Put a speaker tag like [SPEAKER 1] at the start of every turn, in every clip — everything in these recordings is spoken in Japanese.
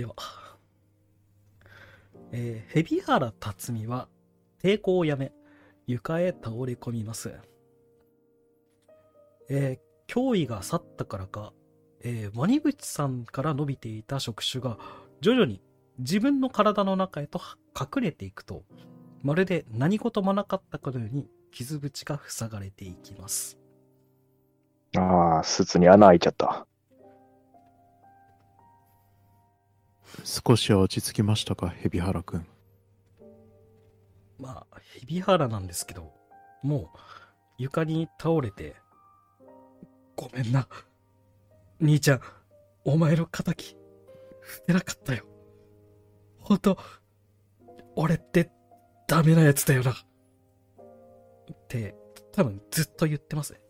[SPEAKER 1] では、えー、蛇原辰巳は抵抗をやめ、床へ倒れ込みます。えー、脅威が去ったからか、えー、ワニブチさんから伸びていた触手が徐々に自分の体の中へと隠れていくと、まるで何事もなかったかのように傷口が塞がれていきます。
[SPEAKER 2] ああ、スーツに穴開いちゃった。
[SPEAKER 3] 少しは落ち着きましたか、ヘビハラ君。
[SPEAKER 1] まあ、ヘビハラなんですけど、もう床に倒れて、ごめんな。兄ちゃん、お前の仇、振ってなかったよ。ほんと、俺ってダメなやつだよな。って、多分ずっと言ってます。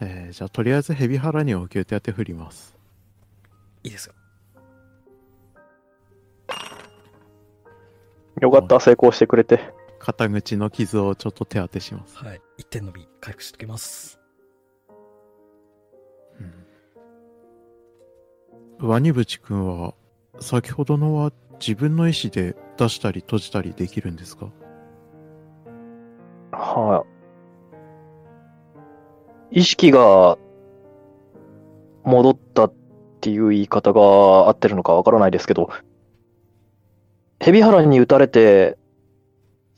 [SPEAKER 3] えーじゃあとりあえずヘビハラに応急手当て振ります。
[SPEAKER 1] いいですよ。
[SPEAKER 2] よかった、成功してくれて。
[SPEAKER 3] 肩口の傷をちょっと手当てします。
[SPEAKER 1] はい。1点のみ回復しておきます。
[SPEAKER 3] ワニブチ君は、先ほどのは自分の意思で出したり閉じたりできるんですか？
[SPEAKER 2] はい、意識が戻ったっていう言い方が合ってるのかわからないですけど、ヘビハラに打たれて、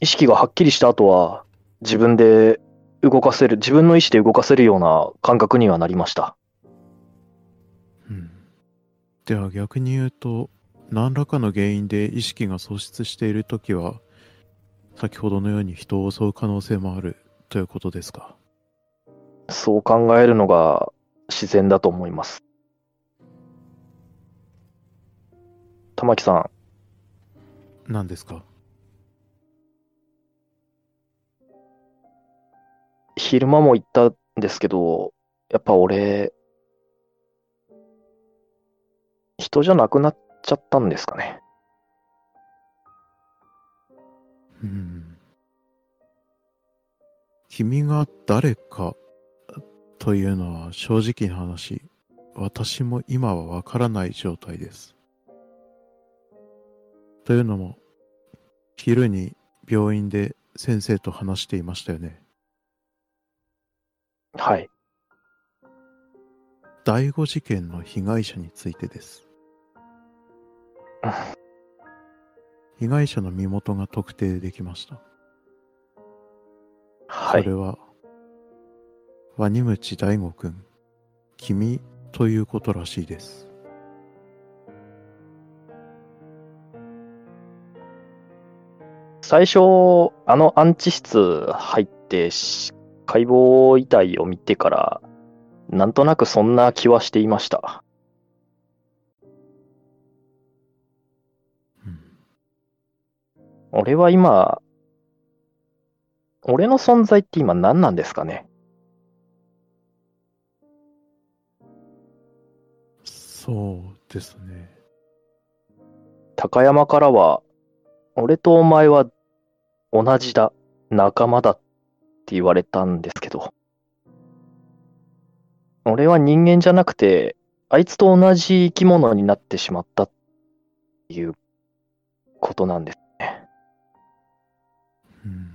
[SPEAKER 2] 意識がはっきりした後は、自分で動かせる、自分の意思で動かせるような感覚にはなりました。
[SPEAKER 3] うん。では逆に言うと、何らかの原因で意識が喪失しているときは、先ほどのように人を襲う可能性もあるということですか？
[SPEAKER 2] そう考えるのが自然だと思います。玉木さん、
[SPEAKER 3] 何ですか？
[SPEAKER 2] 昼間も言ったんですけど、やっぱ俺、人じゃなくなっちゃったんですかね。
[SPEAKER 3] うん。君が誰かというのは正直な話、私も今はわからない状態です。というのも、昼に病院で先生と話していましたよね。
[SPEAKER 2] はい。
[SPEAKER 3] 第五事件の被害者についてです。被害者の身元が特定できました。
[SPEAKER 2] はい
[SPEAKER 3] それ。は、ワニムチ大悟くん、君ということらしいです。
[SPEAKER 2] 最初、あの安置室入ってし解剖遺体を見てから、なんとなくそんな気はしていました。
[SPEAKER 3] うん
[SPEAKER 2] 俺は今、俺の存在って今何なんですかね？
[SPEAKER 3] そうですね。
[SPEAKER 2] 高山からは、俺とお前は同じだ、仲間だって言われたんですけど、俺は人間じゃなくて、あいつと同じ生き物になってしまったっていうことなんですね。
[SPEAKER 3] うん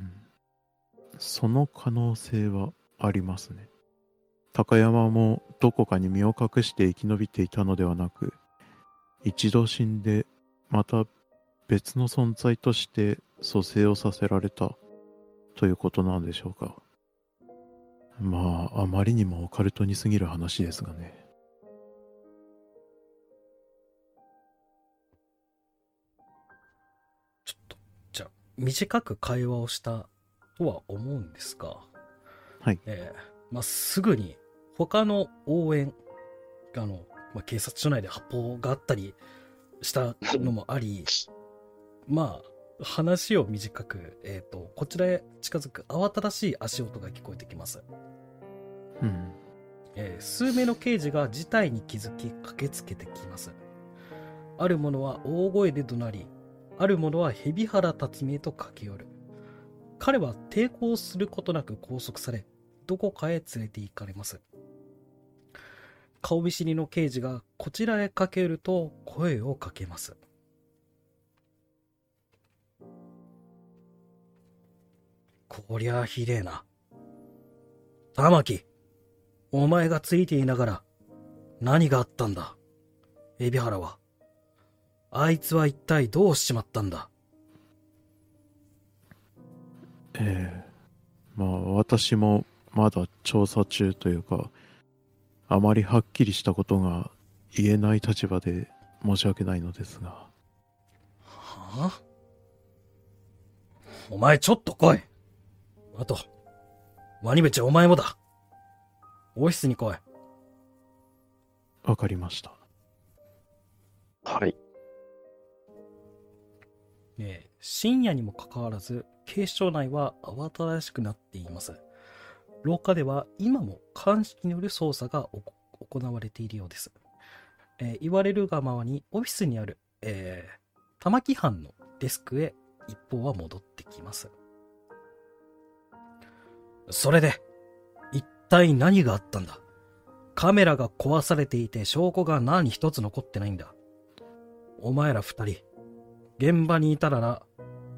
[SPEAKER 3] その可能性はありますね。高山もどこかに身を隠して生き延びていたのではなく、一度死んで、また別の存在として蘇生をさせられたということなんでしょうか。まあ、あまりにもオカルトに過ぎる話ですがね。
[SPEAKER 1] ちょっと、じゃあ、短く会話をしたとは思うんですが、
[SPEAKER 3] はい。
[SPEAKER 1] えーまあ、すぐに他の応援、あの、まあ、警察署内で発砲があったりしたのもあり、まあ、話を短く、えっ、と、こちらへ近づく慌ただしい足音が聞こえてきます。
[SPEAKER 3] うん。
[SPEAKER 1] えー数名の刑事が事態に気づき駆けつけてきます。ある者は大声で怒鳴り、ある者は蛇原辰巳へと駆け寄る。彼は抵抗することなく拘束され、どこかへ連れて行かれます。顔見知りの刑事がこちらへかけると声をかけます。こりゃひでえな。玉木、お前がついていながら何があったんだ？海老原は。あいつは一体どうしちまったんだ？
[SPEAKER 3] ええまあ私もまだ調査中というか、あまりはっきりしたことが言えない立場で申し訳ないのですが。
[SPEAKER 1] はあ？お前ちょっと来い。あと、ワニベチお前もだ。オフィスに来い。
[SPEAKER 3] わかりました。
[SPEAKER 2] はい。
[SPEAKER 1] ねえ、深夜にもかかわらず、警視庁内は慌ただしくなっています。廊下では今も鑑識による捜査がおこ行われているようです。えー言われるがままにオフィスにある、えー玉木班のデスクへ一方は戻ってきます。それで、一体何があったんだ？カメラが壊されていて証拠が何一つ残ってないんだ？お前ら二人、現場にいたらな、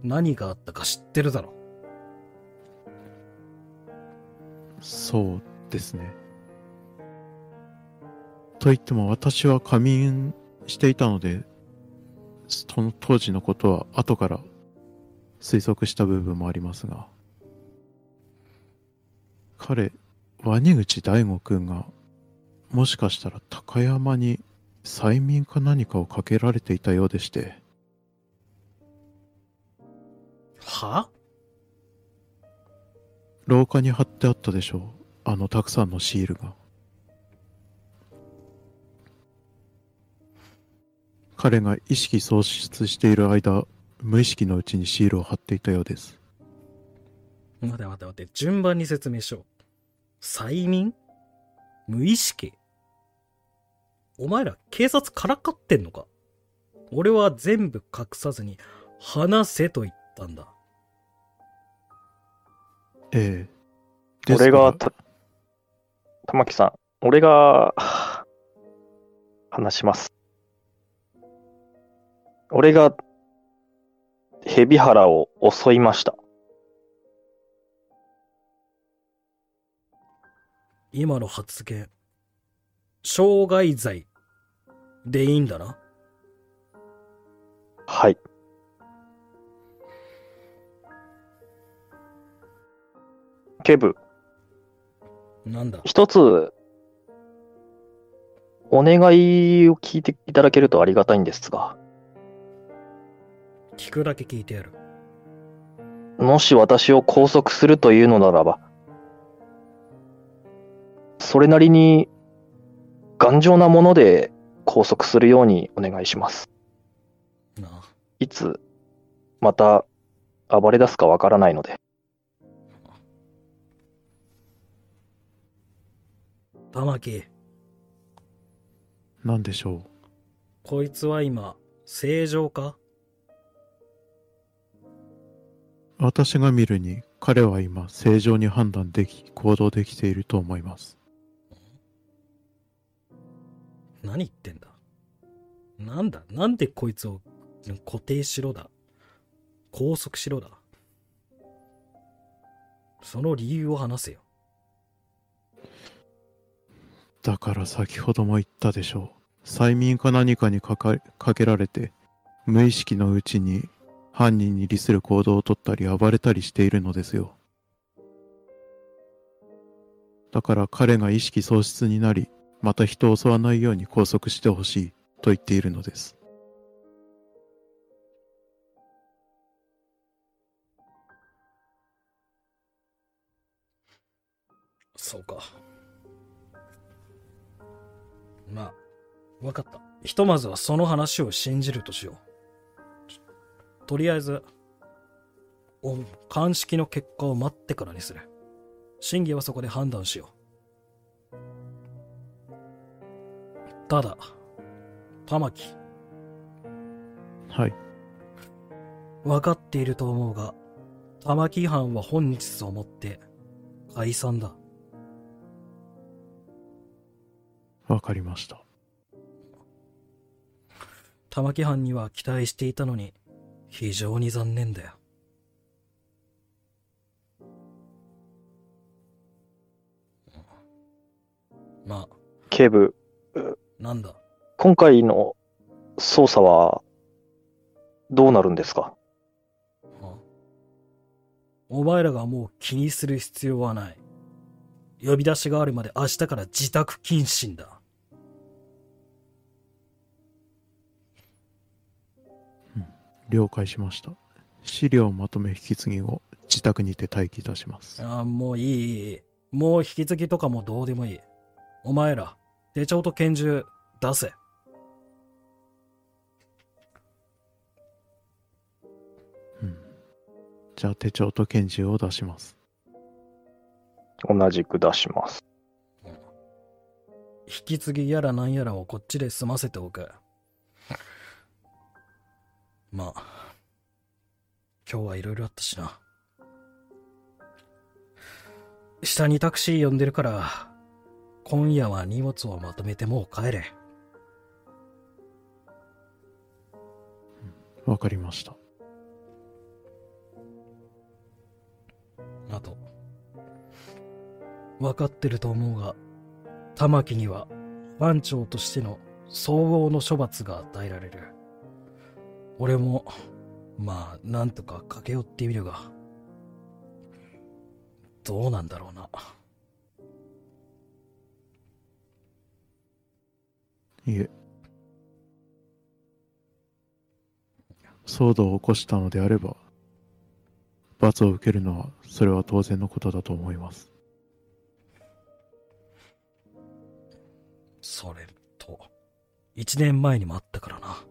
[SPEAKER 1] 何があったか知ってるだろ。
[SPEAKER 3] そうですね。と言っても私は仮眠していたので、その当時のことは後から推測した部分もありますが、彼、ワニ口大悟くんが、もしかしたら高山に催眠か何かをかけられていたようでして、
[SPEAKER 1] は？
[SPEAKER 3] 廊下に貼ってあったでしょう。あのたくさんのシールが。彼が意識喪失している間、無意識のうちにシールを貼っていたようです。
[SPEAKER 1] 待て待て待て、順番に説明しよう。催眠？無意識？お前ら警察からかってんのか？俺は全部隠さずに話せと言ったんだ。
[SPEAKER 3] ええ
[SPEAKER 2] 俺が、た、玉木さん、俺が、話します。俺が、蛇原を襲いました。
[SPEAKER 1] 今の発言、傷害罪でいいんだな？
[SPEAKER 2] はい。ケブ、
[SPEAKER 1] なんだ？
[SPEAKER 2] 一つ、お願いを聞いていただけるとありがたいんですが、
[SPEAKER 1] 聞くだけ聞いてやる。
[SPEAKER 2] もし私を拘束するというのならば、それなりに頑丈なもので拘束するようにお願いします。いつ、また暴れ出すかわからないので。
[SPEAKER 1] 玉木、
[SPEAKER 3] 何でしょ
[SPEAKER 1] こいつは今、正常か？
[SPEAKER 3] う。私が見るに、彼は今、正常に判断でき、行動できていると思います。
[SPEAKER 1] 何言ってんだ？なんだ？なんでこいつを固定しろだ？拘束しろだ？その理由を話せよ。
[SPEAKER 3] だから先ほども言ったでしょう。催眠か何かにかかかけられて、無意識のうちに犯人に利する行動をとったり暴れたりしているのですよ。だから彼が意識喪失になり、また人を襲わないように拘束してほしいと言っているのです。
[SPEAKER 1] そうか。まあ、わかった。ひとまずはその話を信じるとしよう。とりあえず、お鑑識の結果を待ってからにする。審議はそこで判断しよう。ただ、玉木、
[SPEAKER 3] はい。
[SPEAKER 1] 分かっていると思うが、玉木班は本日をもって解散だ。
[SPEAKER 3] わかりました。
[SPEAKER 1] 玉木藩には期待していたのに、非常に残念だよ。まあ、
[SPEAKER 2] 警部、
[SPEAKER 1] なんだ？
[SPEAKER 2] 今回の捜査は、どうなるんですか？
[SPEAKER 1] あお前らがもう気にする必要はない。呼び出しがあるまで明日から自宅謹慎だ。
[SPEAKER 3] 了解しました。資料をまとめ引き継ぎ後、自宅にて待機いたします。
[SPEAKER 1] あもういいいい。もう引き継ぎとかもどうでもいい。お前ら、手帳と拳銃出せ。
[SPEAKER 3] じゃあ手帳と拳銃を出します。
[SPEAKER 2] 同じく出します。
[SPEAKER 1] 引き継ぎやらなんやらをこっちで済ませておく。まあ、今日はいろいろあったしな。下にタクシー呼んでるから、今夜は荷物をまとめてもう帰れ。
[SPEAKER 3] わかりました。
[SPEAKER 1] あと、分かってると思うが、玉木には番長としての総合の処罰が与えられる。俺も、まあ、なんとか駆け寄ってみるが、どうなんだろうな。
[SPEAKER 3] いえ。騒動を起こしたのであれば、罰を受けるのは、それは当然のことだと思います。
[SPEAKER 1] それと、一年前にもあったからな。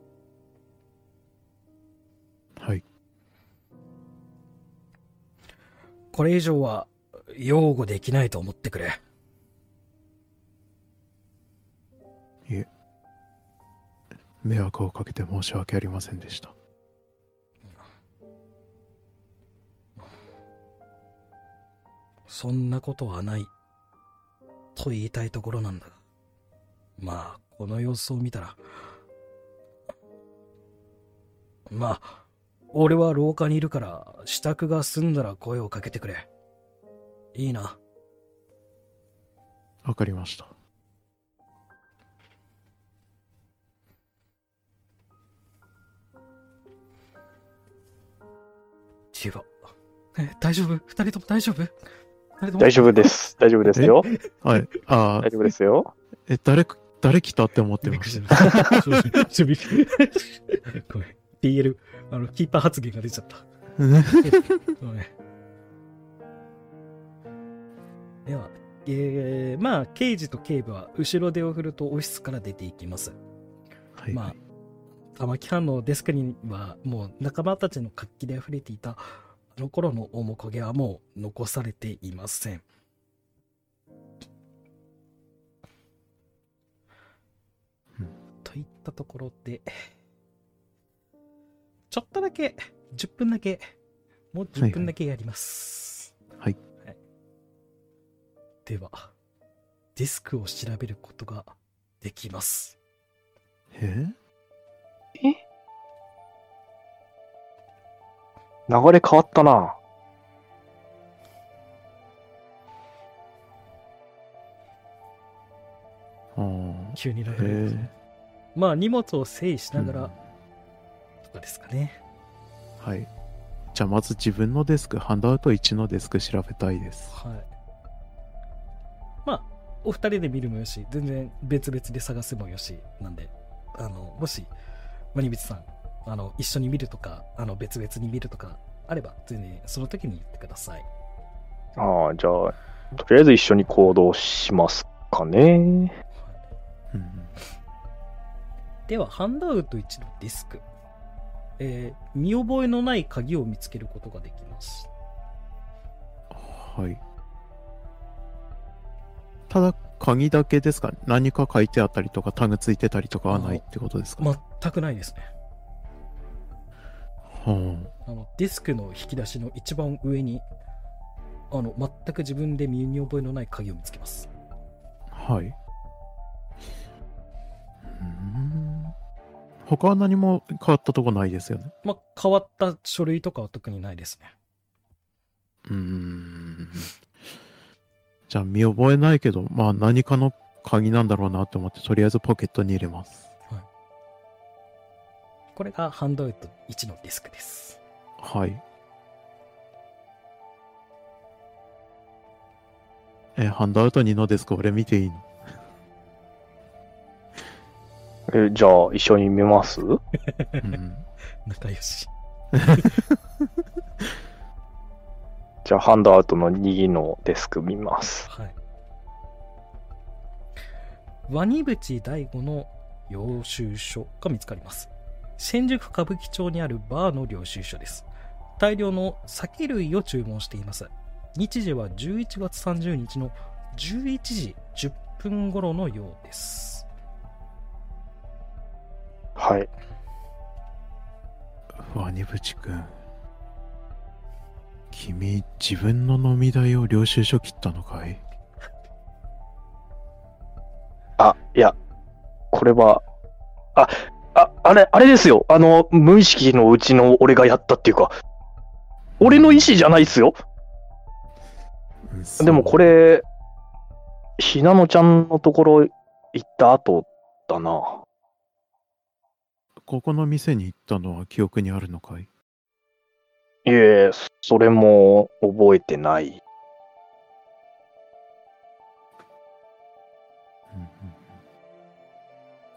[SPEAKER 3] はい。
[SPEAKER 1] これ以上は、擁護できないと思ってくれ。
[SPEAKER 3] 迷惑をかけて申し訳ありませんでした。
[SPEAKER 1] そんなことはない。と言いたいところなんだが。まあ、この様子を見たら。まあ、俺は廊下にいるから、支度が済んだら声をかけてくれ。いいな。
[SPEAKER 3] わかりました。
[SPEAKER 1] え、大丈夫？二人とも大丈夫？
[SPEAKER 2] 大丈夫です。大丈夫ですよ。
[SPEAKER 3] はい。ああ
[SPEAKER 2] 大、丈夫ですよ。
[SPEAKER 3] え、誰か、誰来たって思ってます？
[SPEAKER 1] した。ごめん。PL、あの、キーパー発言が出ちゃった。ごめん。では、えー、まあ、刑事と警部は後ろ手を振るとオフィスから出ていきます。
[SPEAKER 3] はい。
[SPEAKER 1] まあ、玉木藩のデスクにはもう仲間たちの活気で溢れていたあの頃の面影はもう残されていません。
[SPEAKER 3] うん
[SPEAKER 1] といったところで、ちょっとだけ、10分だけ、もう10分だけやります。
[SPEAKER 3] はい
[SPEAKER 1] では、デスクを調べることができます。
[SPEAKER 3] え
[SPEAKER 2] 流れ変わったな。
[SPEAKER 3] ああ。
[SPEAKER 1] 急に流
[SPEAKER 3] へ
[SPEAKER 1] れ。まあ荷物を整理しながら
[SPEAKER 3] うん
[SPEAKER 1] とかですかね。
[SPEAKER 3] はい。じゃあまず自分のデスク、ハンドアウト1のデスク調べたいです。
[SPEAKER 1] はい。まあ、お二人で見るもよし、全然別々で探すもよし、なんで、あの、もし、ワニビツさん、あの、一緒に見るとか、あの、別々に見るとか、あれば、全然その時に言ってください。
[SPEAKER 2] ああ、じゃあ、とりあえず一緒に行動しますかね。
[SPEAKER 3] うん。
[SPEAKER 1] では、ハンドアウト1のディスク。えー見覚えのない鍵を見つけることができます。
[SPEAKER 3] はい。ただ、鍵だけですか？何か書いてあったりとか、タグついてたりとかはないってことですか、
[SPEAKER 1] 全くないですね。あのディスクの引き出しの一番上にあの全く自分で身に覚えのない鍵を見つけます。
[SPEAKER 3] はい。うん。他は何も変わったとこないですよね。
[SPEAKER 1] まあ変わった書類とかは特にないですね。
[SPEAKER 3] うん。じゃあ見覚えないけどまあ何かの鍵なんだろうなと思ってとりあえずポケットに入れます。
[SPEAKER 1] これがハンドアウト1のディスクです。
[SPEAKER 3] はい。え、ハンドアウト2のデスク俺見ていいの？
[SPEAKER 2] えじゃあ、一緒に見ます？
[SPEAKER 3] うん。
[SPEAKER 1] 仲良し。
[SPEAKER 2] じゃあ、ハンドアウトの2のデスク見ます。
[SPEAKER 1] はい。ワニブチ第5の領収書が見つかります。新宿歌舞伎町にあるバーの領収書です。大量の酒類を注文しています。日時は11月30日の11時10分頃のようです。
[SPEAKER 2] はい。
[SPEAKER 3] ワニブチ君。君、自分の飲み代を領収書切ったのかい？
[SPEAKER 2] あ、いや、これは、あ、あ、あれ、あれですよ。あの、無意識のうちの俺がやったっていうか、俺の意思じゃないっすよ。でもこ
[SPEAKER 3] れ。
[SPEAKER 2] れ、ひなのちゃんのところ行った後だな。
[SPEAKER 3] ここの店に行ったのは記憶にあるのかい？
[SPEAKER 2] いえ、それも覚えてない。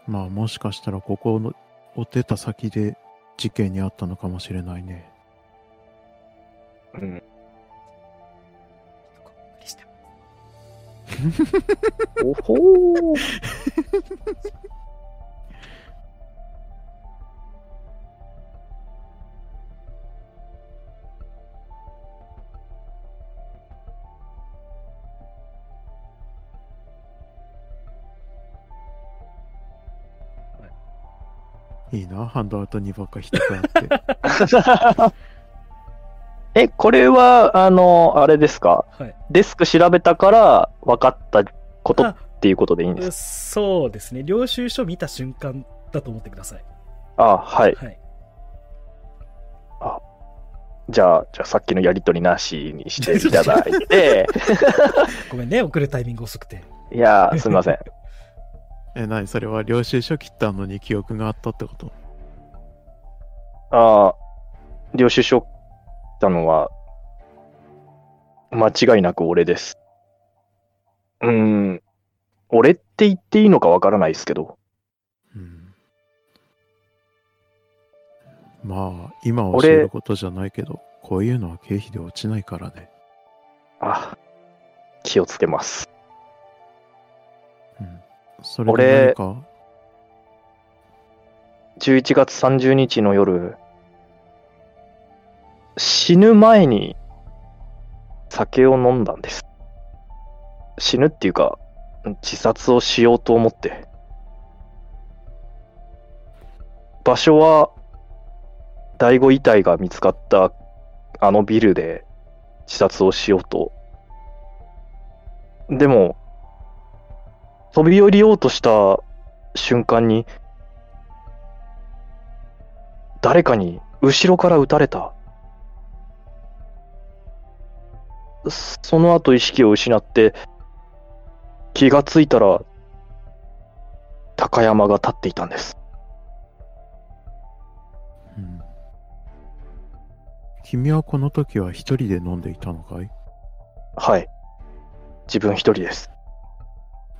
[SPEAKER 3] まあもしかしたらここのを出た先で事件にあったのかもしれないね。
[SPEAKER 2] うん。おほー。
[SPEAKER 3] いいな、ハンドアウトにばっか人があって。
[SPEAKER 2] え、これは、あの、あれですか？
[SPEAKER 1] はい。
[SPEAKER 2] デスク調べたから分かったこと
[SPEAKER 1] あ
[SPEAKER 2] っていうことでいいんです
[SPEAKER 1] そうですね。領収書見た瞬間だと思ってください。
[SPEAKER 2] かあ、はい。
[SPEAKER 1] はい。
[SPEAKER 2] じゃあ、じゃあさっきのやりとりなしにしていただいて、
[SPEAKER 1] ごめんね、送るタイミング遅くて。
[SPEAKER 2] いや、すみません。
[SPEAKER 3] え、なにそれは領収書切ったのに記憶があったってこと？
[SPEAKER 2] ああ、領収書たのは、間違いなく俺です。うーん、俺って言っていいのかわからないですけど、
[SPEAKER 3] うん。まあ、今は教えることじゃないけど、こういうのは経費で落ちないからね。
[SPEAKER 2] あ、気をつけます。
[SPEAKER 3] うん。それで何か
[SPEAKER 2] ？11月30日の夜、死ぬ前に酒を飲んだんです。死ぬっていうか、自殺をしようと思って。場所は、第五遺体が見つかったあのビルで自殺をしようと。でも、飛び降りようとした瞬間に、誰かに後ろから撃たれた。その後意識を失って、気がついたら、高山が立っていたんです。
[SPEAKER 3] うん。君はこの時は一人で飲んでいたのかい？
[SPEAKER 2] はい。自分一人です。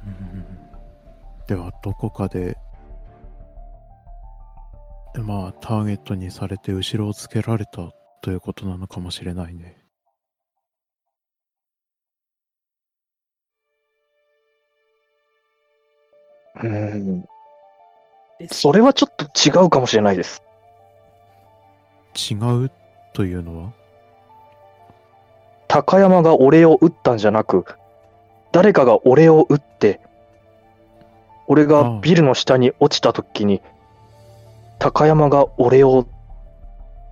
[SPEAKER 3] うんでは、どこかで、まあ、ターゲットにされて後ろをつけられたということなのかもしれないね。
[SPEAKER 2] うん。
[SPEAKER 1] で
[SPEAKER 2] それはちょっと違うかもしれないです。
[SPEAKER 3] 違うというのは？
[SPEAKER 2] 高山が俺を撃ったんじゃなく、誰かが俺を撃って、俺がビルの下に落ちた時に、高山が俺を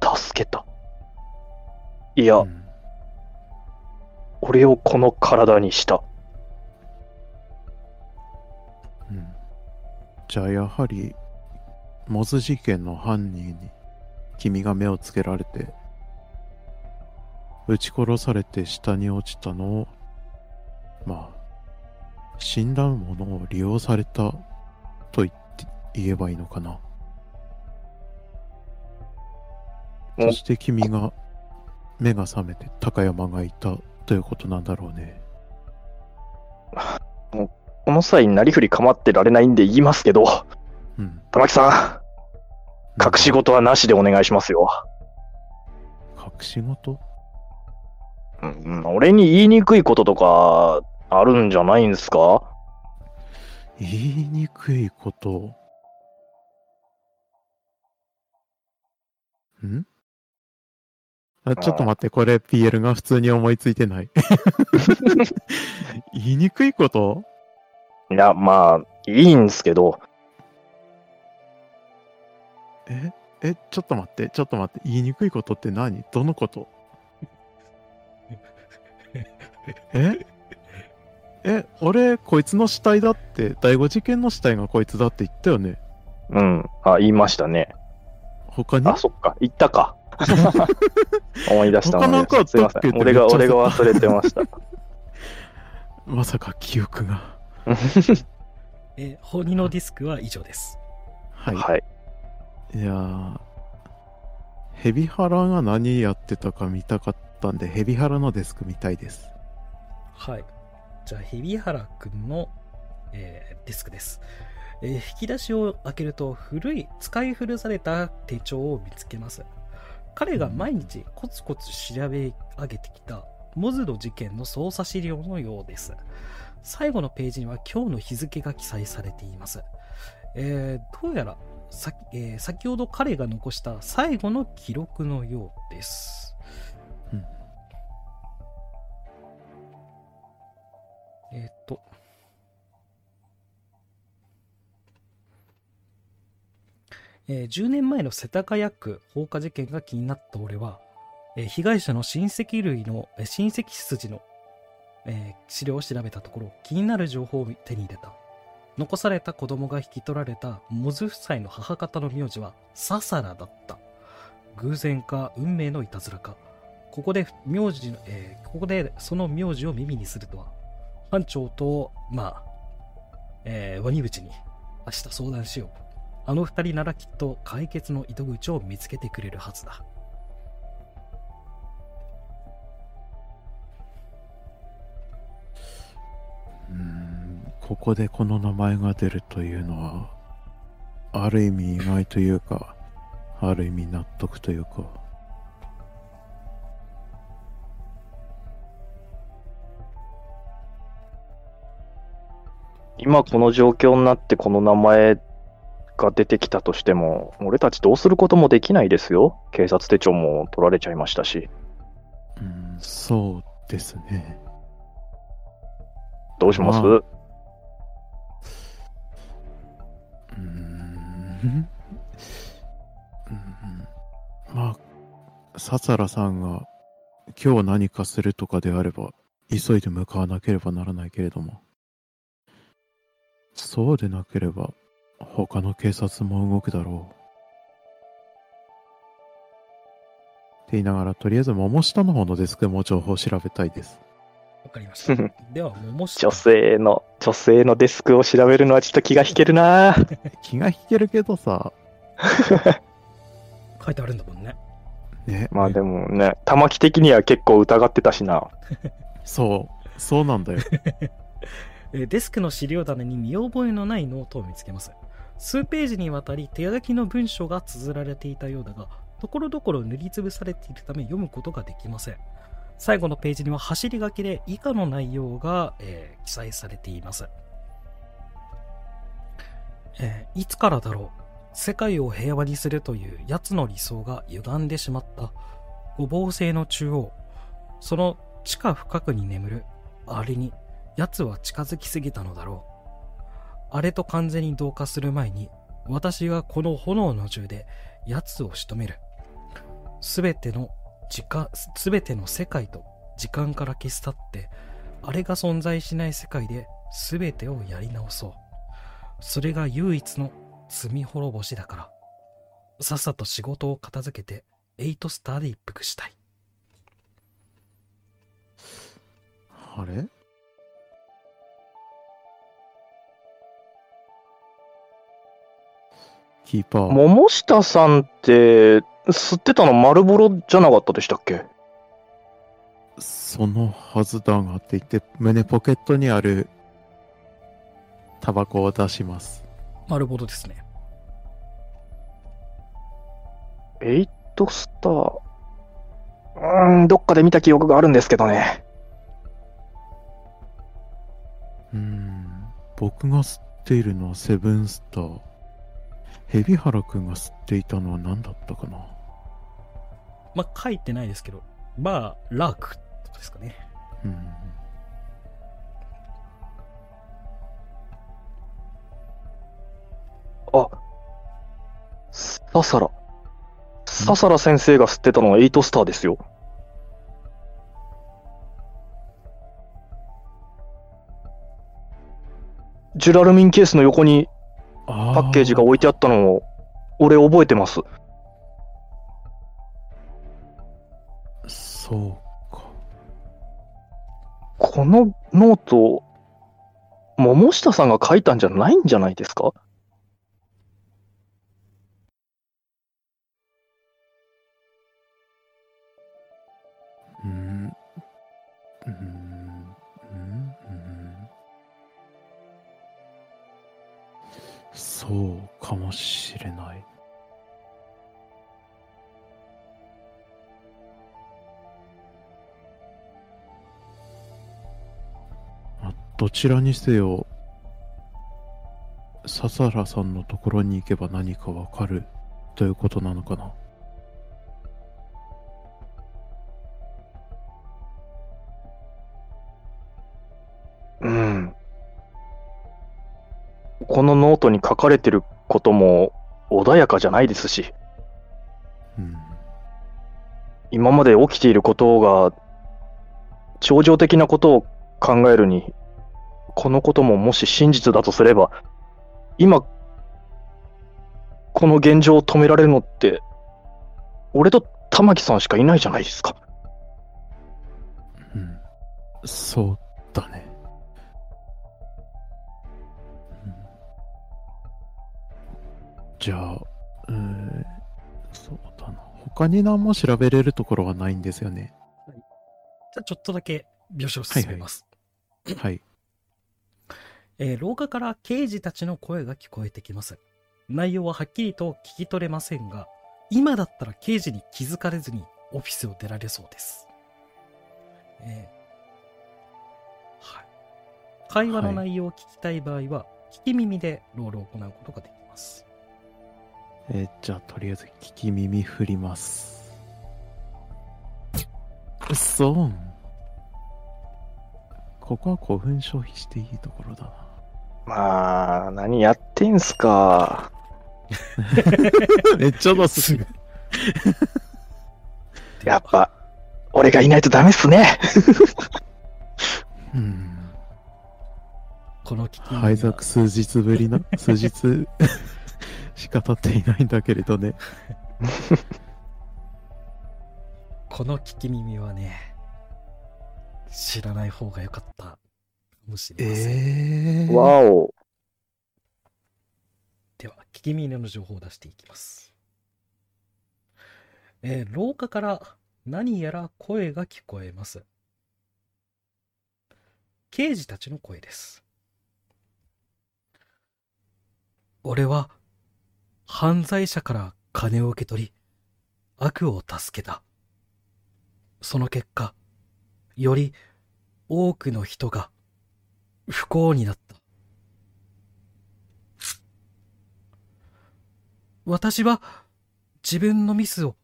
[SPEAKER 2] 助けた。いや、
[SPEAKER 3] うん
[SPEAKER 2] 俺をこの体にした。
[SPEAKER 3] うんじゃあやはり、モズ事件の犯人に君が目をつけられて、撃ち殺されて下に落ちたのを、まあ、死んだものを利用されたと言って言えばいいのかな。
[SPEAKER 2] お
[SPEAKER 3] そして君が目が覚めて高山がいたということなんだろうね。
[SPEAKER 2] この際、なりふり構ってられないんで言いますけど、
[SPEAKER 3] うん。
[SPEAKER 2] 玉木さん、隠し事はなしでお願いしますよ。
[SPEAKER 3] 隠し事？
[SPEAKER 2] うん、俺に言いにくいこととか、あるんじゃないんすか？
[SPEAKER 3] 言いにくいこと。ん？あちょっと待って、これ PL が普通に思いついてない。言いにくいこと？
[SPEAKER 2] いや、まあ、いいんすけど、
[SPEAKER 3] え？え、ちょっと待って、ちょっと待って、言いにくいことって何？どのこと？え？え、俺、こいつの死体だって、第五事件の死体がこいつだって言ったよね？
[SPEAKER 2] うん、あ、言いましたね。あ、
[SPEAKER 3] 他に？
[SPEAKER 2] そっか、言ったか。思い出した
[SPEAKER 3] 他なんかあったっけ？
[SPEAKER 2] すいません。俺が、俺が忘れてました。
[SPEAKER 3] まさか記憶が。
[SPEAKER 1] えー、鬼のディスクは以上です。
[SPEAKER 3] はい。
[SPEAKER 2] はい。
[SPEAKER 3] いやー、ヘビハラが何やってたか見たかったんで、ヘビハラのデスク見たいです。
[SPEAKER 1] はい。じゃあ、ヘビハラくんの、えーデスクです。えー引き出しを開けると古い使い古された手帳を見つけます。彼が毎日コツコツ調べ上げてきたモズの事件の捜査資料のようです。最後のページには今日の日付が記載されています。えーどうやらさ、えー先ほど彼が残した最後の記録のようです。えー10年前の世田谷区放火事件が気になった俺は、えー被害者の親戚類の、えー親戚筋の、えー資料を調べたところ、気になる情報を手に入れた。残された子供が引き取られたモズ夫妻の母方の名字はササラだった。偶然か運命のいたずらか。ここで名字の、えここでその名字を耳にするとは、班長と、まあ、えー、ワニブチに明日相談しよう。あの二人ならきっと解決の糸口を見つけてくれるはずだ。
[SPEAKER 3] うーん、ここでこの名前が出るというのは、ある意味意外というか、ある意味納得というか、
[SPEAKER 2] 今この状況になってこの名前が出てきたとしても、俺たちどうすることもできないですよ。警察手帳も取られちゃいましたし。
[SPEAKER 3] うん、そうですね。
[SPEAKER 2] どうします、
[SPEAKER 3] まあうーん。うんまあ、ササラさんが今日何かするとかであれば、急いで向かわなければならないけれども、そうでなければ、他の警察も動くだろう。って言いながら、とりあえず桃下の方のデスクも情報を調べたいです。
[SPEAKER 1] わかりました。では、桃下。
[SPEAKER 2] 女性の、女性のデスクを調べるのはちょっと気が引けるな
[SPEAKER 3] 気が引けるけどさ、
[SPEAKER 1] 書いてあるんだもんね。
[SPEAKER 3] ね、
[SPEAKER 2] まあでもね、玉木的には結構疑ってたしな。
[SPEAKER 3] そう、そうなんだよ。
[SPEAKER 1] えーデスクの資料棚に見覚えのないノートを見つけます。数ページにわたり手書きの文章が綴られていたようだが、ところどころ塗りつぶされているため読むことができません。最後のページには走り書きで以下の内容が、えー記載されています。えーいつからだろう？世界を平和にするという奴の理想が歪んでしまった。ごぼう星の中央、その地下深くに眠る、あれに奴は近づきすぎたのだろう。あれと完全に同化する前に、私がこの炎の銃で奴を仕留める。すべての時間、すべての世界と時間から消し去って、あれが存在しない世界で全てをやり直そう。それが唯一の罪滅ぼしだから。さっさと仕事を片付けて、エイトスターで一服したい。
[SPEAKER 3] あれ？キーパー。
[SPEAKER 2] 桃下さんって、吸ってたの丸ボロじゃなかったでしたっけ？
[SPEAKER 3] そのはずだがって言って、胸ポケットにあるタバコを出します。
[SPEAKER 1] 丸ボロですね。
[SPEAKER 2] エイトスター。うーん、どっかで見た記憶があるんですけどね。
[SPEAKER 3] うーん。僕が吸っているのはセブンスター。ヘビハラ君が吸っていたのは何だったかな？
[SPEAKER 1] まあ、書いてないですけど、まあ、ラークとかですかね。
[SPEAKER 3] うん。
[SPEAKER 2] あ、ササラ。ササラ先生が吸ってたのはエイトスターですよ。ジュラルミンケースの横に
[SPEAKER 3] パ
[SPEAKER 2] パッケージが置いてあったのを、俺覚えてます。
[SPEAKER 3] そうか。
[SPEAKER 2] このノート、桃下さんが書いたんじゃないんじゃないですか？
[SPEAKER 3] そうかもしれない。どちらにせよ、笹原さんのところに行けば何かわかるということなのかな。
[SPEAKER 2] このノートに書かれてることも穏やかじゃないですし、
[SPEAKER 3] うん。
[SPEAKER 2] 今まで起きていることが、超常的なことを考えるに、このことももし真実だとすれば、今、この現状を止められるのって、俺と玉木さんしかいないじゃないですか。
[SPEAKER 3] うん。そうだね。じゃあ、うーん、そうだな。他に何も調べれるところはないんですよね。
[SPEAKER 1] じゃあちょっとだけ描写を進めます。
[SPEAKER 3] はい。
[SPEAKER 1] えー廊下から刑事たちの声が聞こえてきます。内容ははっきりと聞き取れませんが、今だったら刑事に気づかれずにオフィスを出られそうです。えーはい。会話の内容を聞きたい場合は、聞き耳でロールを行うことができます。
[SPEAKER 3] えーじゃあ、とりあえず聞き耳振ります。そう。ここは古墳消費していいところだな。
[SPEAKER 2] まあ、何やってんすか。
[SPEAKER 3] めっちゃ出す。
[SPEAKER 2] やっぱ、俺がいないとダメっすね。
[SPEAKER 3] うん。
[SPEAKER 1] この聞き耳は
[SPEAKER 3] 配属数日ぶりな、数日しか経っていないんだけれどね。
[SPEAKER 1] この聞き耳はね、知らない方が良かったかもしれません。
[SPEAKER 3] えー。
[SPEAKER 2] わお。
[SPEAKER 1] では、聞き耳の情報を出していきます。えー廊下から何やら声が聞こえます。刑事たちの声です。俺は犯罪者から金を受け取り、悪を助けた。その結果、より多くの人が不幸になった。私は自分のミスを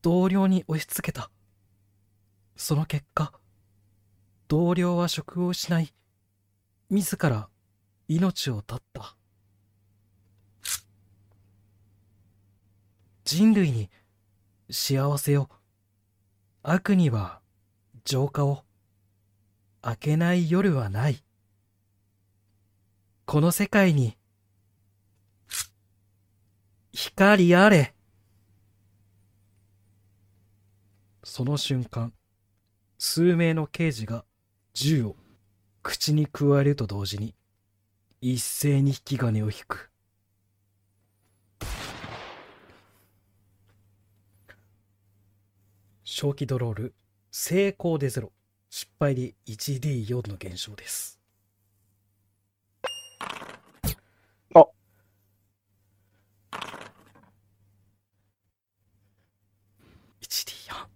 [SPEAKER 1] 同僚に押し付けた。その結果、同僚は職を失い、自ら命を絶った。人類に幸せを、悪には浄化を、明けない夜はない。この世界に、光あれ。その瞬間、数名の刑事が銃を口にくわえると同時に、一斉に引き金を引く。正気ドロール、成功で0、失敗で 1D4 の減少です。
[SPEAKER 2] あ
[SPEAKER 1] 1D4。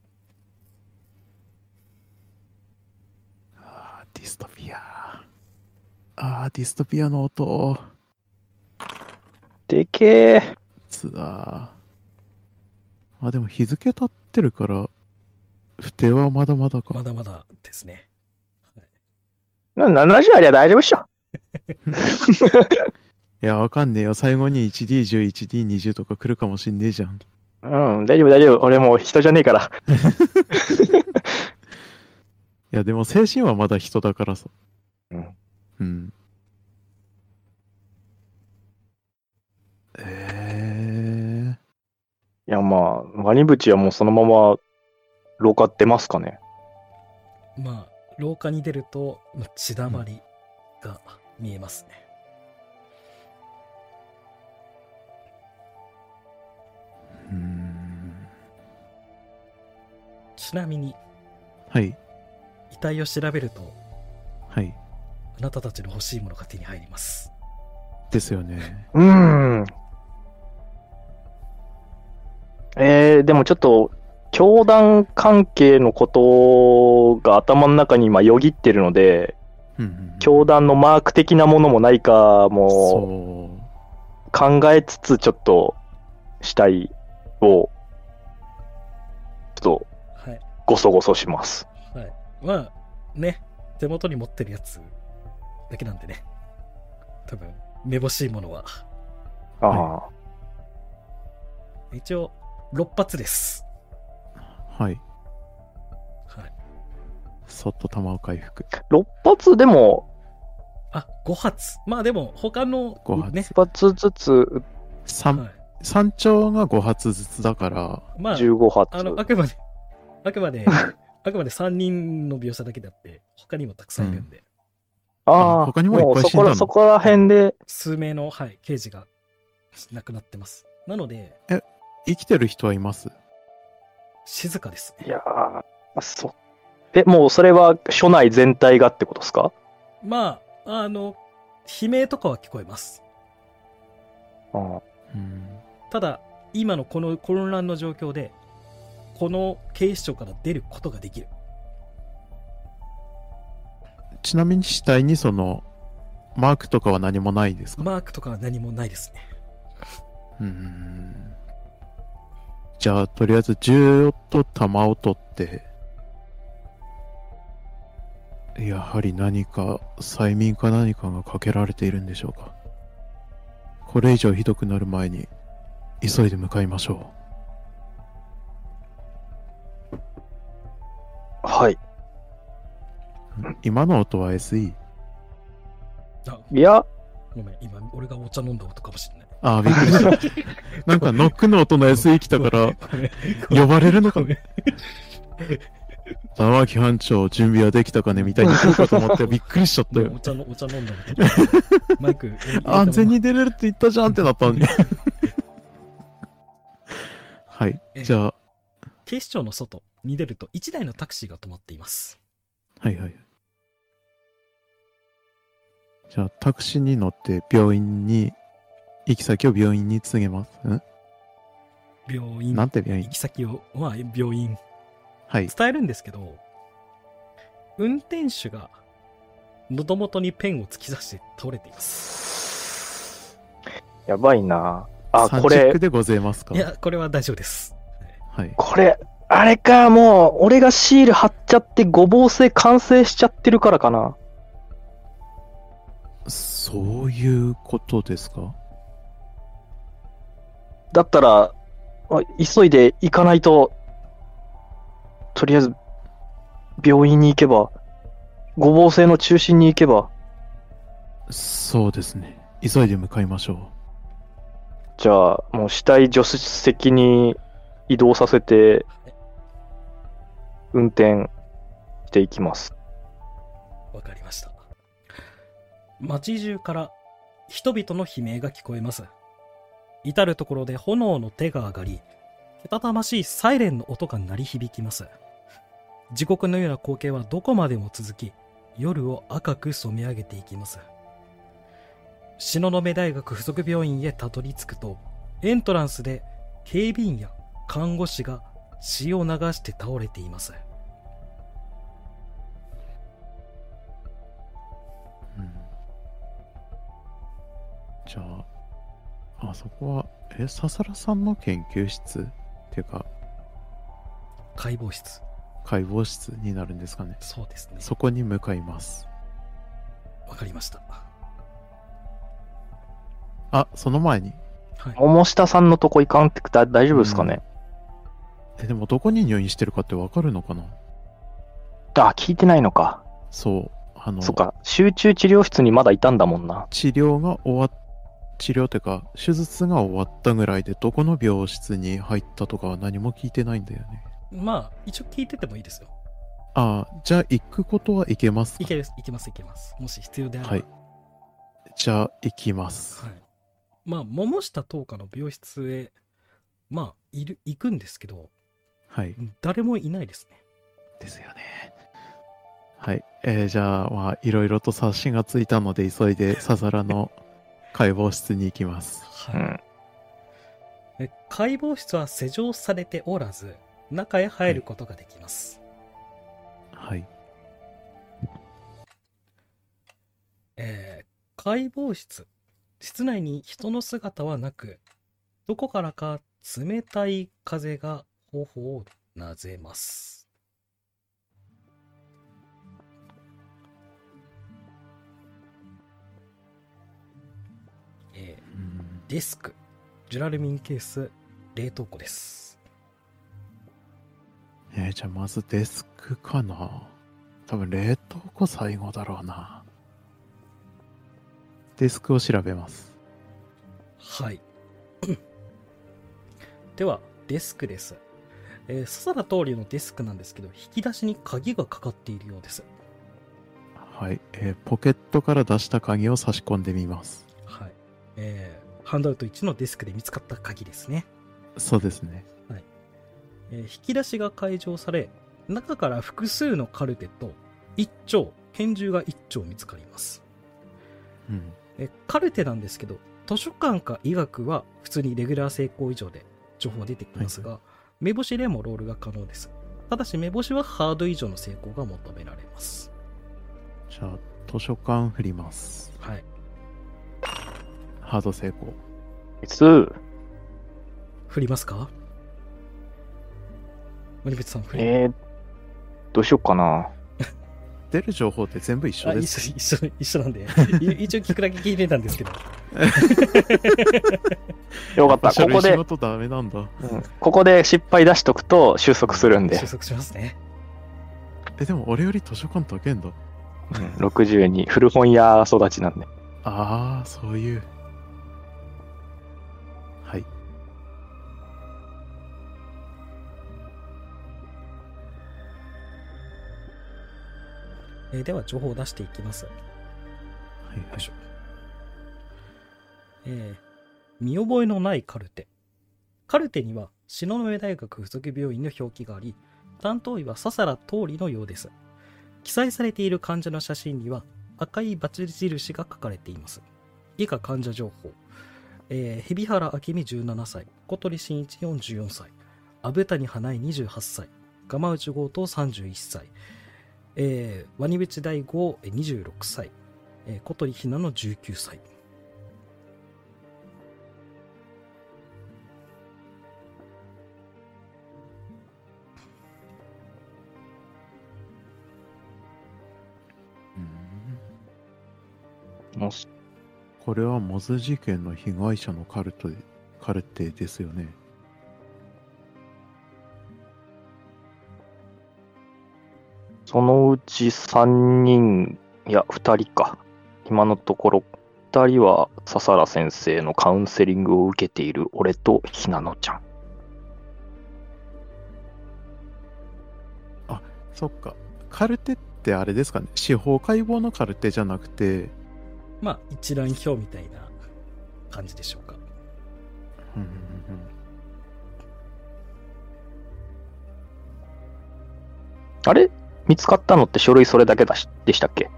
[SPEAKER 3] あーディストピア。あーディストピアの音。
[SPEAKER 2] でけえ。
[SPEAKER 3] つだあ、でも日付経ってるから、不定はまだまだか。
[SPEAKER 1] まだまだですね。
[SPEAKER 2] な70ありゃ大丈夫っしょ。
[SPEAKER 3] いや、わかんねえよ。最後に 1D10、1D20 とか来るかもしんねえじゃん。
[SPEAKER 2] うん、大丈夫大丈夫。俺もう人じゃねえから。
[SPEAKER 3] いや、でも精神はまだ人だからさ。
[SPEAKER 2] うん。
[SPEAKER 3] うん。え
[SPEAKER 2] いや、まあ、ワニブチはもうそのまま廊下出ますかね？
[SPEAKER 1] まあ、廊下に出ると、まあ血だまりが見えますね。
[SPEAKER 3] ー。うーん。
[SPEAKER 1] ちなみに、
[SPEAKER 3] はい。
[SPEAKER 1] 遺体を調べると、
[SPEAKER 3] はい。
[SPEAKER 1] あなたたちの欲しいものが手に入ります。
[SPEAKER 3] ですよね。
[SPEAKER 2] うーん。えー、でもちょっと、教団関係のことが頭の中に今よぎってるので、
[SPEAKER 3] うんうんうん
[SPEAKER 2] 教団のマーク的なものもないかも。考えつつ、ちょっと、死体を、ちょっと、
[SPEAKER 1] はい。
[SPEAKER 2] ごそごそします。
[SPEAKER 1] はい。まあ、ね、手元に持ってるやつだけなんでね。多分、めぼしいものは。
[SPEAKER 2] ああ、
[SPEAKER 3] は
[SPEAKER 1] 一応、6発です。
[SPEAKER 3] はい。
[SPEAKER 1] はい。
[SPEAKER 3] そっと弾を回復。
[SPEAKER 2] 6発でも、
[SPEAKER 1] あ、5発。まあでも、他の、
[SPEAKER 3] 5発
[SPEAKER 1] ね。
[SPEAKER 2] 1発ずつ
[SPEAKER 3] 三
[SPEAKER 1] はい、
[SPEAKER 3] 山頂が5発ずつだから、
[SPEAKER 1] まあ、
[SPEAKER 2] 15発。
[SPEAKER 1] あの、あくまで、あくまで、あくまで3人の描写だけであって、他にもたくさんいるんで、
[SPEAKER 2] ああ、
[SPEAKER 3] 他にもいっぱい
[SPEAKER 2] うそこら、
[SPEAKER 3] 死んだの
[SPEAKER 2] そこら辺で、
[SPEAKER 1] 数名の、はい、刑事が亡くなってます。なので、
[SPEAKER 3] 生きてる人はいます？
[SPEAKER 1] 静かですね。
[SPEAKER 2] いやー、あそえ、もうそれは署内全体がってことですか？
[SPEAKER 1] まあ、あの、悲鳴とかは聞こえます。
[SPEAKER 2] あ
[SPEAKER 3] うん。
[SPEAKER 1] ただ、今のこの混乱の状況で、この警視庁から出ることができる。
[SPEAKER 3] ちなみに死体にその、マークとかは何もないですか？
[SPEAKER 1] マークとかは何もないですね。
[SPEAKER 3] うん。じゃあ、とりあえず銃と弾を取って、やはり何か、催眠か何かがかけられているんでしょうか。これ以上ひどくなる前に、急いで向かいましょ
[SPEAKER 2] はい。
[SPEAKER 3] う。今の音は SE?
[SPEAKER 1] あ、
[SPEAKER 2] いや、
[SPEAKER 1] ごめん、今、俺がお茶飲んだ音かもしれない。
[SPEAKER 3] ああ、びっくりした。なんかノックの音の SE 来たから、呼ばれるのか？
[SPEAKER 1] ごめん。
[SPEAKER 3] 玉木班長、準備はできたかね？みたいに来るかと思ってびっくりしちゃったよ
[SPEAKER 1] お。茶の、お茶飲んだ音。マイク、
[SPEAKER 3] 安全に出れるって言ったじゃんってなったのに。はい。じゃあ、
[SPEAKER 1] 警視庁の外に出ると1台のタクシーが止まっています。
[SPEAKER 3] はいはい。じゃあ、タクシーに乗って病院に、行き先を病院に告げます。ん？
[SPEAKER 1] 病院、
[SPEAKER 3] なんて病院？
[SPEAKER 1] 行き先を、まあ、病院、
[SPEAKER 3] はい。
[SPEAKER 1] 伝えるんですけど、運転手が喉元にペンを突き刺して倒れています。
[SPEAKER 2] やばいな。あ、
[SPEAKER 3] 三
[SPEAKER 2] これ
[SPEAKER 3] 軸、でございますか？
[SPEAKER 1] いや、これは大丈夫です。
[SPEAKER 3] はい。
[SPEAKER 2] これ、あれか、もう、俺がシール貼っちゃって、ごぼう製完成しちゃってるからかな。
[SPEAKER 3] そういうことですか？
[SPEAKER 2] だったら、あ急いで行かないと、とりあえず、病院に行けば、ごぼう製の中心に行けば、
[SPEAKER 3] そうですね。急いで向かいましょう。
[SPEAKER 2] じゃあ、もう死体助手席に移動させて、運転していきます。
[SPEAKER 1] わかりました。街中から人々の悲鳴が聞こえます。至るところで炎の手が上がり、けたたましいサイレンの音が鳴り響きます。地獄のような光景はどこまでも続き、夜を赤く染め上げていきます。東雲大学附属病院へたどり着くと、エントランスで警備員や看護師が血を流して倒れています。
[SPEAKER 3] じゃあ、あそこは、え、笹良さんの研究室？っていうか、
[SPEAKER 1] 解剖室。
[SPEAKER 3] 解剖室になるんですかね。
[SPEAKER 1] そうですね。
[SPEAKER 3] そこに向かいます。
[SPEAKER 1] わかりました。
[SPEAKER 3] あ、その前に。
[SPEAKER 1] はい。
[SPEAKER 2] 桃下さんのとこ行かんってだ大丈夫ですかね、
[SPEAKER 3] え、でもどこに入院してるかってわかるのかな？
[SPEAKER 2] あ、聞いてないのか。
[SPEAKER 3] そう。あの、
[SPEAKER 2] そっか、集中治療室にまだいたんだもんな。
[SPEAKER 3] 治療が終わっ、治療っていうか、手術が終わったぐらいで、どこの病室に入ったとかは何も聞いてないんだよね。
[SPEAKER 1] まあ、一応聞いててもいいですよ。
[SPEAKER 3] ああ、じゃあ行くことは行けますか？
[SPEAKER 1] いける、いけます、いけます。もし必要であれば。
[SPEAKER 3] はい。じゃあ行きます。
[SPEAKER 1] はい。まあ、桃下東花の病室へ、まあ、いる、行くんですけど、
[SPEAKER 3] はい。
[SPEAKER 1] 誰もいないですね。
[SPEAKER 3] ですよね。はい。えーじゃあ、まあ、いろいろと察しがついたので、急いで、さざらの解剖室に行きます。
[SPEAKER 1] はい。
[SPEAKER 2] うん。
[SPEAKER 1] え解剖室は施錠されておらず、中へ入ることができます。
[SPEAKER 3] はい。
[SPEAKER 1] えー解剖室。室内に人の姿はなく、どこからか冷たい風が頬をなぜます。デスク、ジュラルミンケース、冷凍庫です。
[SPEAKER 3] えーじゃあまずデスクかな。多分冷凍庫最後だろうな。デスクを調べます。
[SPEAKER 1] はい。では、デスクです。えー、笹田通りのデスクなんですけど、引き出しに鍵がかかっているようです。
[SPEAKER 3] はい、えーポケットから出した鍵を差し込んでみます。
[SPEAKER 1] はい。えーハンドアウト1のデスクで見つかった鍵ですね。
[SPEAKER 3] そうですね。
[SPEAKER 1] えー引き出しが解錠され、中から複数のカルテと1丁、拳銃が1丁見つかります。
[SPEAKER 3] うん。
[SPEAKER 1] えカルテなんですけど、図書館か医学は普通にレギュラー成功以上で情報が出てきますが、目星でもロールが可能です。ただし目星はハード以上の成功が求められます。
[SPEAKER 3] じゃあ、図書館振ります。
[SPEAKER 1] はい。
[SPEAKER 3] ハード成功。
[SPEAKER 2] いつ、
[SPEAKER 1] 振りますか？森口さん振り。
[SPEAKER 2] えー、どうしよっかな。
[SPEAKER 3] 出る情報って全部一緒
[SPEAKER 1] あ一
[SPEAKER 3] です。
[SPEAKER 1] 緒一緒一緒なんで い一応聞くだけ聞いてたんですけど
[SPEAKER 2] よかった。ここで、
[SPEAKER 3] 事ダメなんだ。
[SPEAKER 2] うんここで失敗出しとくと収束するんで
[SPEAKER 1] 収。束しますね
[SPEAKER 3] え、でも俺より図書館高えんだ。
[SPEAKER 2] うん62、古本屋育ちなんで。
[SPEAKER 3] ああ、そういう。
[SPEAKER 1] えーでは情報を出していきます
[SPEAKER 3] はいはい
[SPEAKER 1] よいしょ。えー見覚えのないカルテ。カルテには、東雲大学附属病院の表記があり、担当医は笹良通りのようです。記載されている患者の写真には、赤いバツ印が書かれています。以下患者情報。えー、海老原明美17歳、小鳥真一44歳、阿部谷花江28歳、蒲内強盗31歳、えー、ワニブチ大吾えー26歳、えー小鳥ひなの19歳。
[SPEAKER 3] うん
[SPEAKER 2] もし
[SPEAKER 3] これはモズ事件の被害者のカルトカルテですよね。
[SPEAKER 2] そのうち3人、いや、2人か。今のところ、2人は笹原先生のカウンセリングを受けている俺とひなのちゃん。
[SPEAKER 3] そっか。カルテってあれですかね。司法解剖のカルテじゃなくて、
[SPEAKER 1] まあ、一覧表みたいな感じでしょうか。
[SPEAKER 3] うんうん
[SPEAKER 2] あれ？見つかったのって書類それだけだしでしたっけ？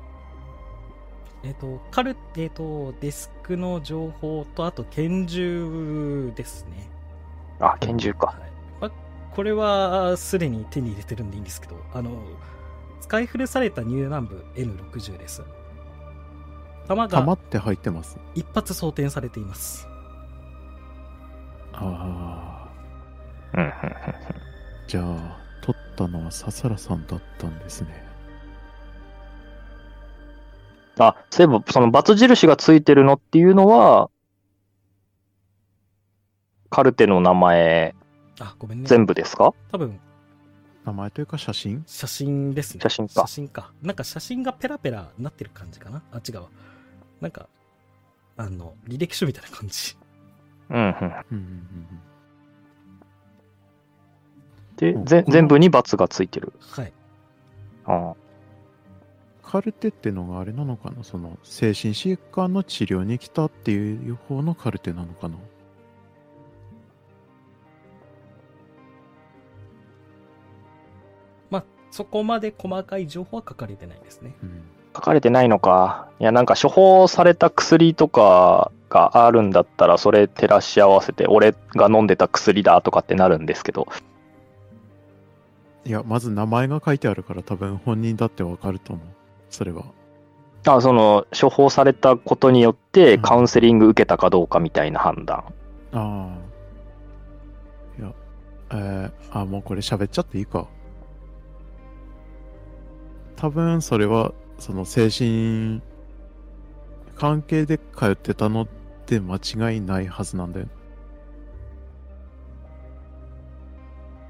[SPEAKER 1] えっ、と、カルテ、えっ、と、デスクの情報と、あと拳銃ですね。
[SPEAKER 2] あ、拳銃か。
[SPEAKER 1] はい。まあ、これは、すでに手に入れてるんでいいんですけど、あの、使い古されたニュー南部 N60 です。弾
[SPEAKER 3] 弾
[SPEAKER 1] が
[SPEAKER 3] って入ってます？
[SPEAKER 1] 一発装填されています。
[SPEAKER 3] ああ。
[SPEAKER 2] うんうんうん
[SPEAKER 3] じゃあ、取ったのは笹原さんだったんですね。
[SPEAKER 2] あ、そういえば、その×印がついてるのっていうのは、カルテの名前
[SPEAKER 1] あ、ごめんね。
[SPEAKER 2] 全部ですか？
[SPEAKER 1] 多分、
[SPEAKER 3] 名前というか写真？
[SPEAKER 1] 写真ですね。
[SPEAKER 2] 写真か
[SPEAKER 1] 写真か。なんか写真がペラペラなってる感じかな？あ、違うわ。なんか、あの、履歴書みたいな感じ。
[SPEAKER 2] うんうん。
[SPEAKER 3] うんうんうん
[SPEAKER 2] で、
[SPEAKER 3] うん
[SPEAKER 2] ぜ全部に×がついてる。
[SPEAKER 1] はい。
[SPEAKER 2] あ
[SPEAKER 3] カルテってのがあれなのかな？その精神疾患の治療に来たっていう方のカルテなのかな？
[SPEAKER 1] まあ、そこまで細かい情報は書かれてないですね。
[SPEAKER 3] うん。
[SPEAKER 2] 書かれてないのか。いや、なんか処方された薬とかがあるんだったら、それ照らし合わせて、俺が飲んでた薬だとかってなるんですけど、
[SPEAKER 3] いや、まず名前が書いてあるから多分本人だってわかると思う。それは。
[SPEAKER 2] あその、処方されたことによって、
[SPEAKER 3] うん
[SPEAKER 2] カウンセリング受けたかどうかみたいな判断。
[SPEAKER 3] ああ。いや、えー、あ、もうこれ喋っちゃっていいか。多分それは、その精神関係で通ってたのって間違いないはずなんだよ。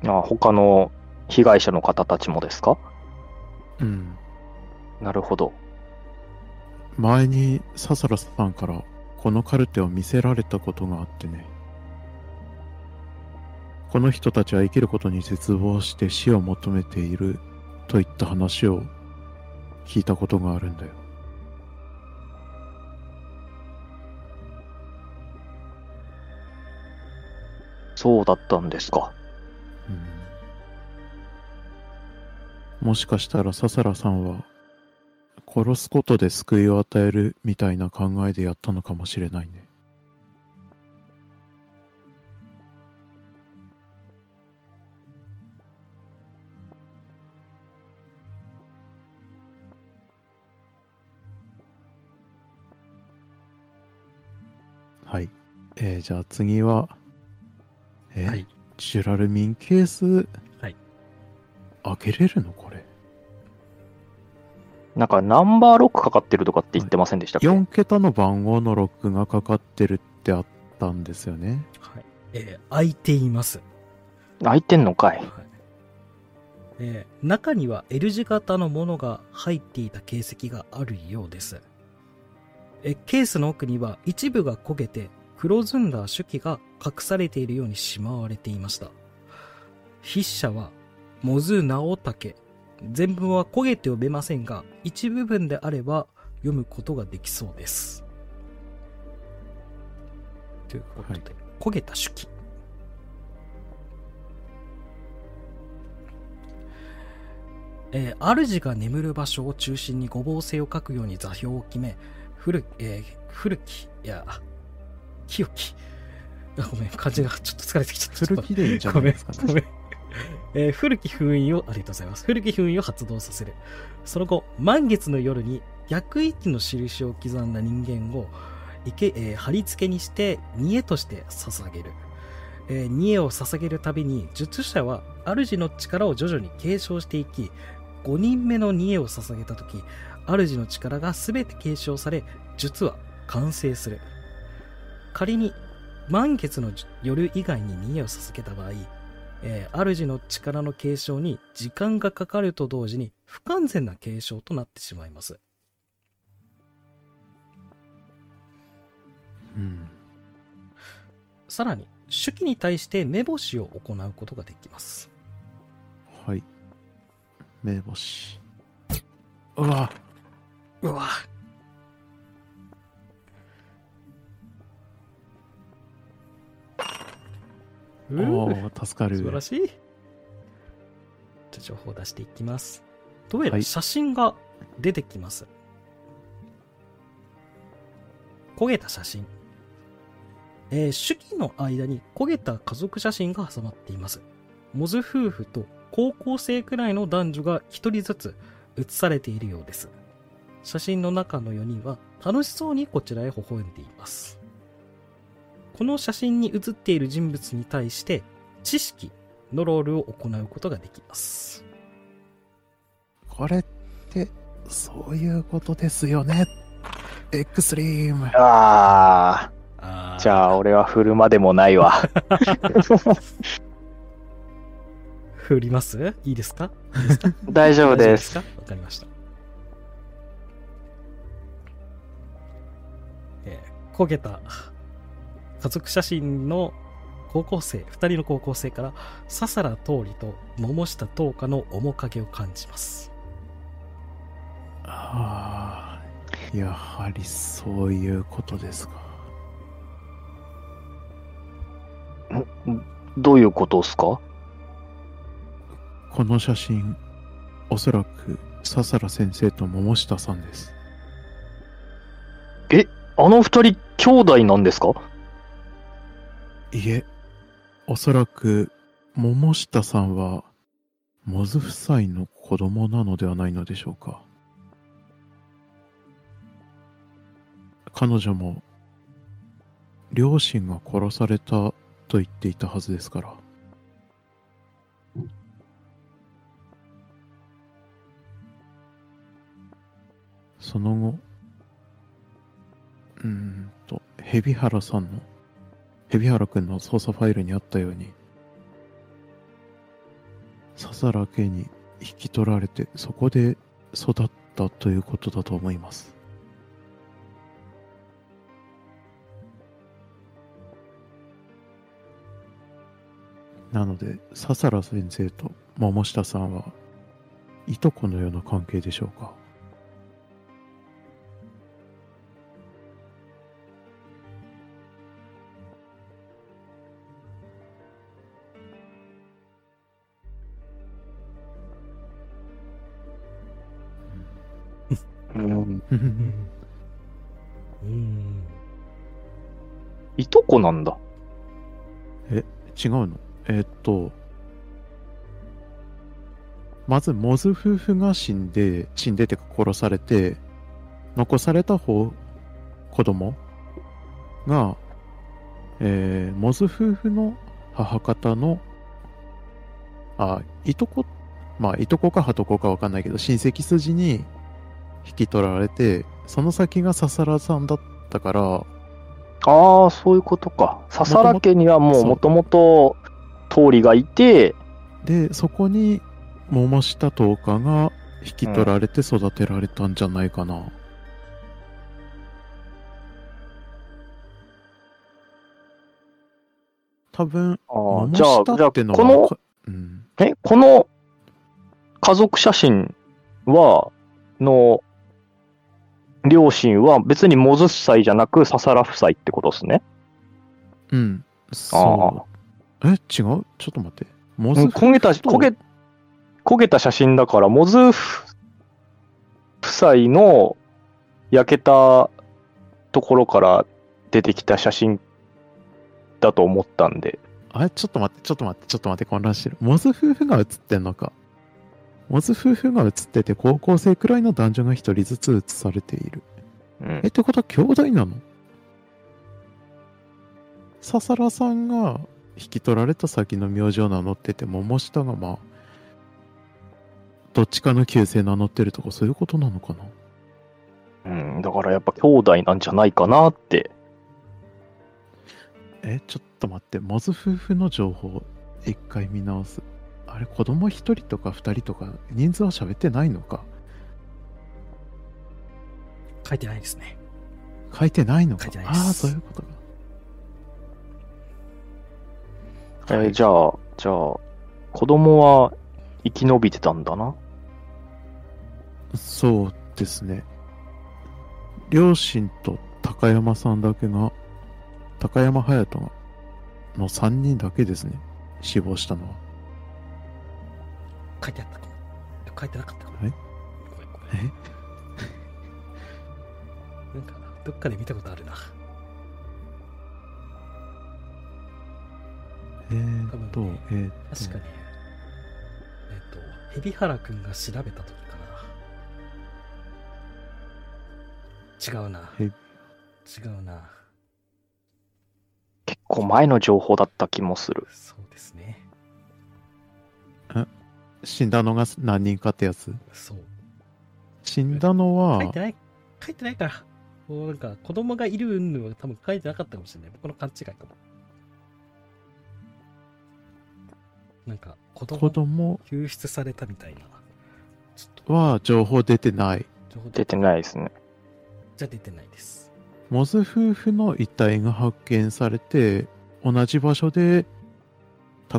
[SPEAKER 2] あ他の被害者の方たちもですか？
[SPEAKER 3] うん。
[SPEAKER 2] なるほど。
[SPEAKER 3] 前に笹原さんからこのカルテを見せられたことがあってね。この人たちは生きることに絶望して死を求めているといった話を聞いたことがあるんだよ。
[SPEAKER 2] そうだったんですか。
[SPEAKER 3] もしかしたら笹原さんは殺すことで救いを与えるみたいな考えでやったのかもしれないね。はい。えーじゃあ次は、えー
[SPEAKER 1] はい。
[SPEAKER 3] ジュラルミンケース、
[SPEAKER 1] はい。
[SPEAKER 3] 開けれるの？これ。
[SPEAKER 2] なんかナンバーロックかかってるとかって言ってませんでしたっけ、
[SPEAKER 3] 4桁の番号のロックがかかってるってあったんですよね。
[SPEAKER 1] はい。えー開いています。
[SPEAKER 2] 開いてんのかい
[SPEAKER 1] はい。えー中には L 字型のものが入っていた形跡があるようです。えーケースの奥には一部が焦げて黒ずんだ手記が隠されているようにしまわれていました。筆者は、モズ直竹。全文は焦げて読めませんが、一部分であれば読むことができそうです。ということで、
[SPEAKER 3] はい
[SPEAKER 1] 焦げた手記。えー主が眠る場所を中心に五芒星を書くように座標を決め、古,、えー古き、いや、清き。あごめん、漢字がちょっと疲れてきちゃった。
[SPEAKER 3] 古きでいいんじゃな
[SPEAKER 1] ごめん
[SPEAKER 3] いですか、
[SPEAKER 1] ごめん。えー古き封印を、ありがとうございます。古き封印を発動させる。その後、満月の夜に逆位置の印を刻んだ人間を、池えー貼り付けにして、煮えとして捧げる。えー煮えを捧げるたびに、術者は主の力を徐々に継承していき、5人目の煮えを捧げたとき、主の力が全て継承され、術は完成する。仮に、満月の夜以外に煮えを捧げた場合、えー主の力の継承に時間がかかると同時に不完全な継承となってしまいます。
[SPEAKER 3] うん。
[SPEAKER 1] さらに、手記に対して目星を行うことができます。
[SPEAKER 3] はい。目星。うわ、
[SPEAKER 1] うわ。う
[SPEAKER 3] お
[SPEAKER 1] ー
[SPEAKER 3] ー助かる。
[SPEAKER 1] 素晴らしい。じゃあ情報を出していきます。どうやら
[SPEAKER 3] はい
[SPEAKER 1] 写真が出てきます。焦げた写真。えー手記の間に焦げた家族写真が挟まっています。モズ夫婦と高校生くらいの男女が一人ずつ写されているようです。写真の中の4人は楽しそうにこちらへ微笑んでいます。この写真に写っている人物に対して知識のロールを行うことができます。
[SPEAKER 3] これって、そういうことですよね。エクストリーム。
[SPEAKER 2] あ
[SPEAKER 1] あ
[SPEAKER 2] あ、じゃあ俺は振るまでもないわ。
[SPEAKER 1] 振ります？いいですか？いいですか
[SPEAKER 2] 大丈夫です。
[SPEAKER 1] わかりました。えー焦げた家族写真の高校生、二人の高校生から、笹良通りと桃下東花の面影を感じます。
[SPEAKER 3] ああ、やはりそういうことですか。
[SPEAKER 2] どういうことですか？
[SPEAKER 3] この写真、おそらく笹良先生と桃下さんです。
[SPEAKER 2] あの二人兄弟なんですか？
[SPEAKER 3] いえ、おそらく桃下さんは、モズ夫妻の子供なのではないのでしょうか。彼女も、両親が殺されたと言っていたはずですから。その後、うんと、海老原さんの海老原くんの捜査ファイルにあったように、笹良家に引き取られて、そこで育ったということだと思います。なので、笹良先生と桃下さんは、いとこのような関係でしょうか。
[SPEAKER 2] うん。いとこなんだ。
[SPEAKER 3] え違うの？えーっと、まず、モズ夫婦が死んで、死んでてか殺されて、残された方、子供が、えー、モズ夫婦の母方の、あ、いとこ、まあ、いとこかはとこかわかんないけど、親戚筋に引き取られて、その先が笹良さんだったから、
[SPEAKER 2] ああ、そういうことか。笹良家にはもうもともと通りがいて、
[SPEAKER 3] で、そこに桃下10日が引き取られて育てられたんじゃないかな。多分、
[SPEAKER 2] あじゃあ、じゃあ、
[SPEAKER 3] 下っての
[SPEAKER 2] この、
[SPEAKER 3] うん、
[SPEAKER 2] え、この家族写真は、の、両親は別にモズ夫妻じゃなく笹良夫妻ってことですね。
[SPEAKER 3] うん、そう。え、違う？ちょっと待って。モズ
[SPEAKER 2] うん焦げた、
[SPEAKER 3] と
[SPEAKER 2] 焦げ、焦げた写真だから、モズ夫妻の焼けたところから出てきた写真だと思ったんで。
[SPEAKER 3] あれ、ちょっと待って、ちょっと待って、ちょっと待って、混乱してる。モズ夫婦が写ってんのか。モズ夫婦が写ってて、高校生くらいの男女が一人ずつ写されている。
[SPEAKER 2] うん
[SPEAKER 3] え、ってことは兄弟なの？笹良さんが引き取られた先の名字を名乗ってて、桃下がまあ、どっちかの旧姓名乗ってるとかそういうことなのかな？
[SPEAKER 2] うん、だからやっぱ兄弟なんじゃないかなって。
[SPEAKER 3] え、ちょっと待って、モズ夫婦の情報、一回見直す。あれ、子供一人とか二人とか、人数は喋ってないのか？
[SPEAKER 1] 書いてないですね。
[SPEAKER 3] 書いてないのか？
[SPEAKER 1] 書いてないです
[SPEAKER 3] ああ、そういうことか。
[SPEAKER 2] えーじゃあ、じゃあ、子供は生き延びてたんだな。
[SPEAKER 3] そうですね。両親と高山さんだけが、高山隼人が、の3人だけですね。死亡したのは。
[SPEAKER 1] 書いてあったかも。書いてなかったかも。
[SPEAKER 3] はい
[SPEAKER 1] ごめんごめん。
[SPEAKER 3] え？
[SPEAKER 1] なんか、どっかで見たことあるな。
[SPEAKER 3] えー、っと、
[SPEAKER 1] 多分ね
[SPEAKER 3] えー、っと、
[SPEAKER 1] 確かに。えっ、と、海老原くんが調べた時かな。違うな。
[SPEAKER 3] へ
[SPEAKER 1] 違うな。
[SPEAKER 2] 結構前の情報だった気もする。
[SPEAKER 1] そうですね。
[SPEAKER 3] 死んだのが何人かってやつ？
[SPEAKER 1] そう。
[SPEAKER 3] 死んだのは
[SPEAKER 1] 書い、てない、書いてないから。もうなんか、子供がいる云々は多分書いてなかったかもしれない。僕の勘違いかも。なんか、子供
[SPEAKER 3] 子供
[SPEAKER 1] 救出されたみたいな。
[SPEAKER 3] は情報出てない。
[SPEAKER 1] 情報
[SPEAKER 2] 出てないですね。
[SPEAKER 1] じゃ出てないです。
[SPEAKER 3] モズ夫婦の遺体が発見されて、同じ場所で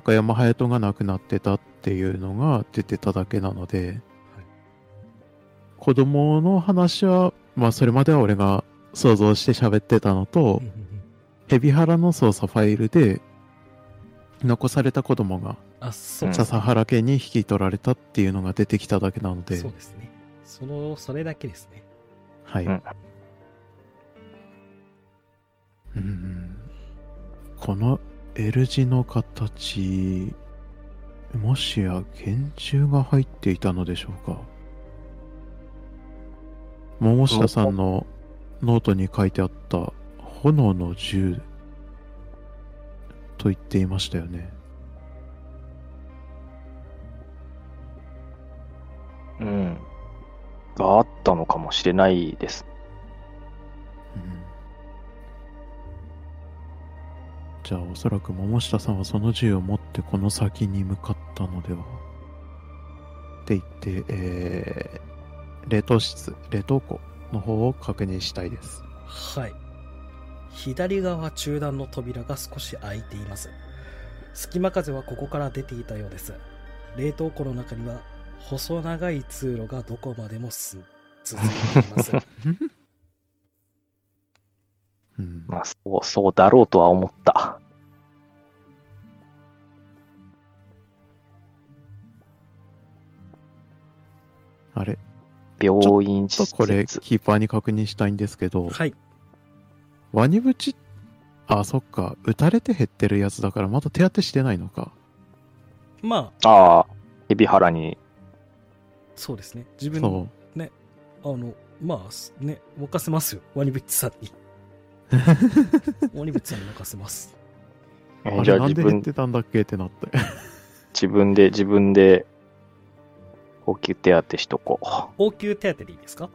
[SPEAKER 3] 高山隼人が亡くなってたっていうのが出てただけなので、子供の話は、まあそれまでは俺が想像して喋ってたのと、ヘビハラの捜査ファイルで残された子供が笹原家に引き取られたっていうのが出てきただけなので、
[SPEAKER 1] そうですね。その、それだけですね。
[SPEAKER 3] はい。
[SPEAKER 2] うん
[SPEAKER 3] うんこの L 字の形、もしや拳銃が入っていたのでしょうか？桃下さんのノートに書いてあった炎の銃と言っていましたよね。
[SPEAKER 2] うん。があったのかもしれないです。
[SPEAKER 3] じゃあおそらく桃下さんはその銃を持ってこの先に向かったのではって言って、えー、冷凍室、冷凍庫の方を確認したいです。
[SPEAKER 1] はい。左側中段の扉が少し開いています。隙間風はここから出ていたようです。冷凍庫の中には細長い通路がどこまでもす続いています。
[SPEAKER 3] うん、
[SPEAKER 2] まあ、そう、そうだろうとは思った。
[SPEAKER 3] あれ？
[SPEAKER 2] 病院施
[SPEAKER 3] ちょっとこれ
[SPEAKER 2] 設。
[SPEAKER 3] キーパーに確認したいんですけど、
[SPEAKER 1] はい。
[SPEAKER 3] ワニブチ、あ、そっか、撃たれて減ってるやつだからまだ手当てしてないのか。
[SPEAKER 1] まあ、
[SPEAKER 2] ああ、海老原に。
[SPEAKER 1] そうですね。自分
[SPEAKER 3] そ
[SPEAKER 1] あの、まあ、ね、任せますよ。ワニブッチさんに。ワニブッチさんに任せます。
[SPEAKER 3] う。
[SPEAKER 2] えーじゃ
[SPEAKER 3] あれなんで減っ
[SPEAKER 2] あ自分、
[SPEAKER 3] てたんだっけってなって。
[SPEAKER 2] 自分で、自分で、応急手当しとこう。
[SPEAKER 1] 応急手当でいいですか？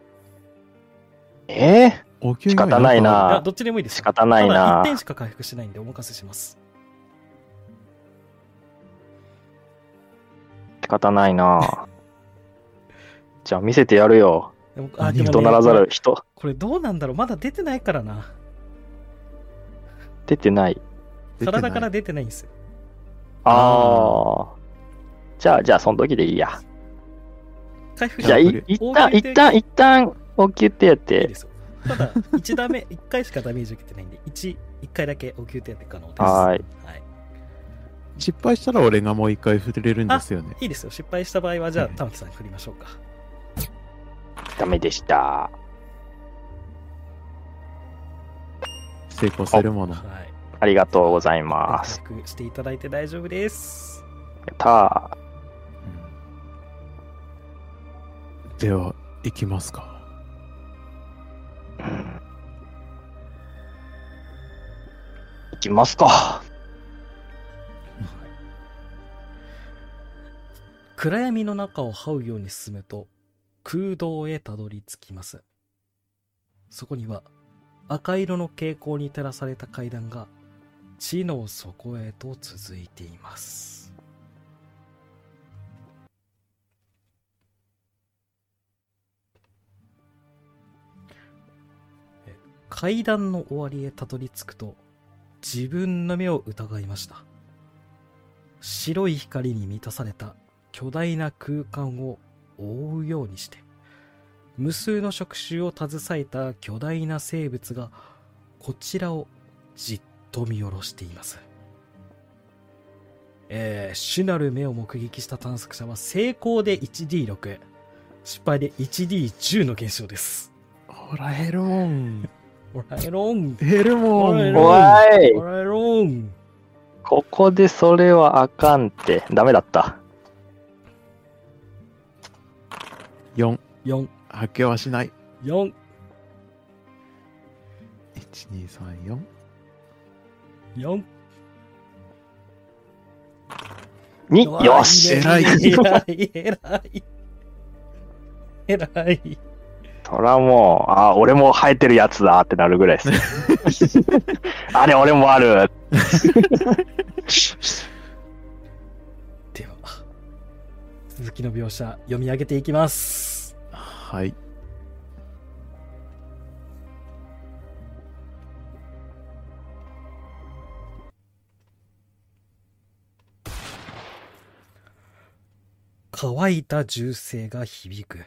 [SPEAKER 2] ええ
[SPEAKER 3] 応急
[SPEAKER 2] 仕方ないなあ
[SPEAKER 1] いや、どっちでもいいですよ。
[SPEAKER 2] 仕方ない
[SPEAKER 1] ただ
[SPEAKER 2] な
[SPEAKER 1] 1点しか回復しないんでお任せします。
[SPEAKER 2] 仕方ないなじゃあ見せてやるよ。
[SPEAKER 1] でもあ
[SPEAKER 3] 何
[SPEAKER 1] でもね
[SPEAKER 2] 人ならざる人。
[SPEAKER 1] これどうなんだろうまだ出てないからな。
[SPEAKER 2] 出てない。
[SPEAKER 1] 体から出てないんですよ。
[SPEAKER 2] ああ。じゃあ、じゃあ、その時でいいや。
[SPEAKER 1] 回復
[SPEAKER 2] じゃあ、
[SPEAKER 3] い
[SPEAKER 2] い一旦、一旦、一旦、応急手
[SPEAKER 1] いい
[SPEAKER 2] 当
[SPEAKER 1] ですよ。ただ、1ダメ、1回しかダメージ受けてないんで、1、一回だけ応急手当可能です。
[SPEAKER 2] はーい。
[SPEAKER 1] はい。
[SPEAKER 3] 失敗したら俺がもう一回触れるんですよね。
[SPEAKER 1] いいですよ。失敗した場合は、じゃあ、
[SPEAKER 3] はい
[SPEAKER 1] 玉木さんに振りましょうか。
[SPEAKER 2] ダメでした。
[SPEAKER 3] 成功するもの。
[SPEAKER 1] はい。
[SPEAKER 2] ありがとうございます。
[SPEAKER 1] していただいて大丈夫です。
[SPEAKER 2] やったー。
[SPEAKER 3] うんでは、行きますか。
[SPEAKER 2] うん行きますか。
[SPEAKER 1] 暗闇の中を這うように進むと空洞へたどり着きますそこには赤色の蛍光に照らされた階段が地の底へと続いています。階段の終わりへたどり着くと自分の目を疑いました。白い光に満たされた巨大な空間を覆うようにして。無数の触手を携えた巨大な生物がこちらをじっと見下ろしています。えー、主なる目を目撃した探索者は成功で 1D6、失敗で 1D10 の減少です。
[SPEAKER 3] ほら、ヘルモン。
[SPEAKER 1] ほら、エロン
[SPEAKER 3] ヘルモン。
[SPEAKER 1] ほらヘルモン
[SPEAKER 2] おい
[SPEAKER 1] ほら、エロン
[SPEAKER 2] ここでそれはあかんって。ダメだった。
[SPEAKER 3] 4。
[SPEAKER 1] 4、
[SPEAKER 3] 発見はしない。
[SPEAKER 1] 4、
[SPEAKER 3] 1、2、3、4。
[SPEAKER 1] 4。
[SPEAKER 2] 2、よし
[SPEAKER 3] 偉い
[SPEAKER 1] 偉い、偉い。偉い。
[SPEAKER 2] そらもう、あ、俺も生えてるやつだってなるぐらいです。あれ、俺もある。
[SPEAKER 1] では、続きの描写読み上げていきます。
[SPEAKER 3] はい。
[SPEAKER 1] 乾いた銃声が響く。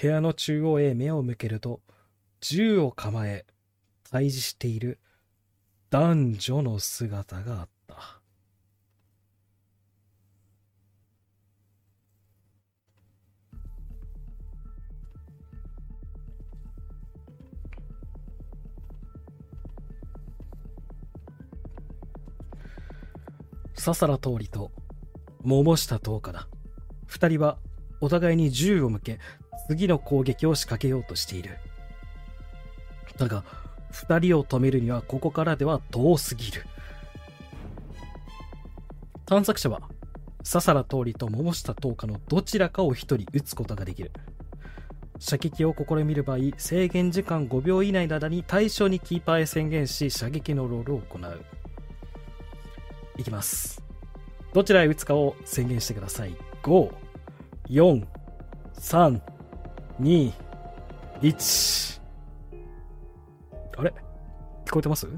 [SPEAKER 1] 部屋の中央へ目を向けると、銃を構え、対峙している男女の姿があった笹良通りと桃下十日だ。二人はお互いに銃を向け、次の攻撃を仕掛けようとしている。だが、二人を止めるにはここからでは遠すぎる。探索者は、笹良通りと桃下十日のどちらかを一人撃つことができる。射撃を試みる場合、制限時間5秒以内の間に対象にキーパーへ宣言し、射撃のロールを行う。いきます。どちらへ打つかを宣言してください。5、4、3、2、1。あれ？聞こえてます？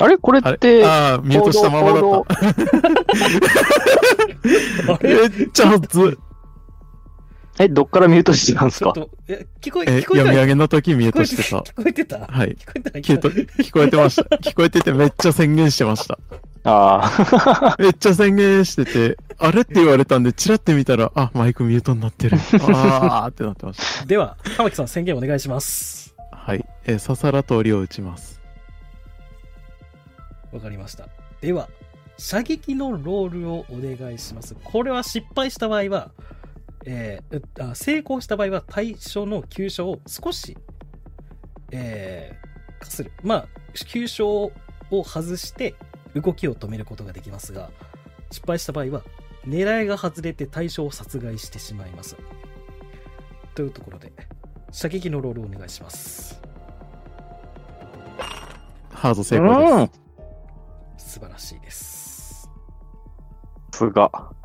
[SPEAKER 2] あれ？これって、
[SPEAKER 3] ああ、ミュートしたままだった。めっちゃ熱
[SPEAKER 2] え、どっからミュートしてたんですか？
[SPEAKER 1] ちょっと、え、聞こえ、
[SPEAKER 3] え、
[SPEAKER 1] 聞こえた
[SPEAKER 3] 読み上げの時ミュートしてた。
[SPEAKER 1] 聞こえてた？
[SPEAKER 3] はい。
[SPEAKER 1] 聞こえてた
[SPEAKER 3] 聞こえ聞こえてました。聞こえててめっちゃ宣言してました。
[SPEAKER 2] ああ。
[SPEAKER 3] めっちゃ宣言してて、あれって言われたんで、チラって見たら、あ、マイクミュートになってる。あーってなってまし
[SPEAKER 1] では、玉木さん宣言お願いします。
[SPEAKER 3] た。はい。えー、ささら通りを打ちます。
[SPEAKER 1] わかりました。では、射撃のロールをお願いします。これは失敗した場合は、えー成功した場合は対象の急所を少し、えー、かする。まあ、急所を外して動きを止めることができますが、失敗した場合は、狙いが外れて対象を殺害してしまいます。というところで、射撃のロールをお願いします。
[SPEAKER 3] ハード成功です。
[SPEAKER 1] 素晴らしいです。
[SPEAKER 2] さすが。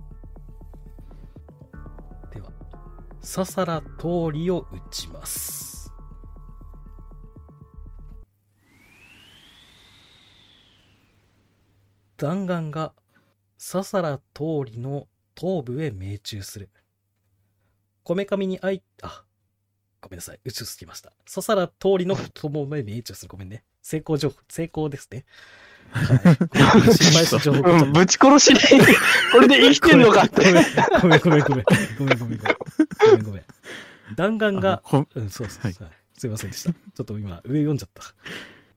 [SPEAKER 1] ささら通りを打ちます。弾丸がささら通りの頭部へ命中する。こめかみにあい、あ、ごめんなさい。打ちすぎました。ささら通りの太ももへ命中する。ごめんね。成功情報、成功ですね。はい、失敗
[SPEAKER 2] うん、ぶち殺しに、これで生きてんのかって。
[SPEAKER 1] ごめんごめんごめん。ごめんごめんごめん。ごめんごめん。弾丸が、
[SPEAKER 3] こ
[SPEAKER 1] うん、そうそう、
[SPEAKER 3] はい
[SPEAKER 1] はいすいませんでした。ちょっと今、上読んじゃった。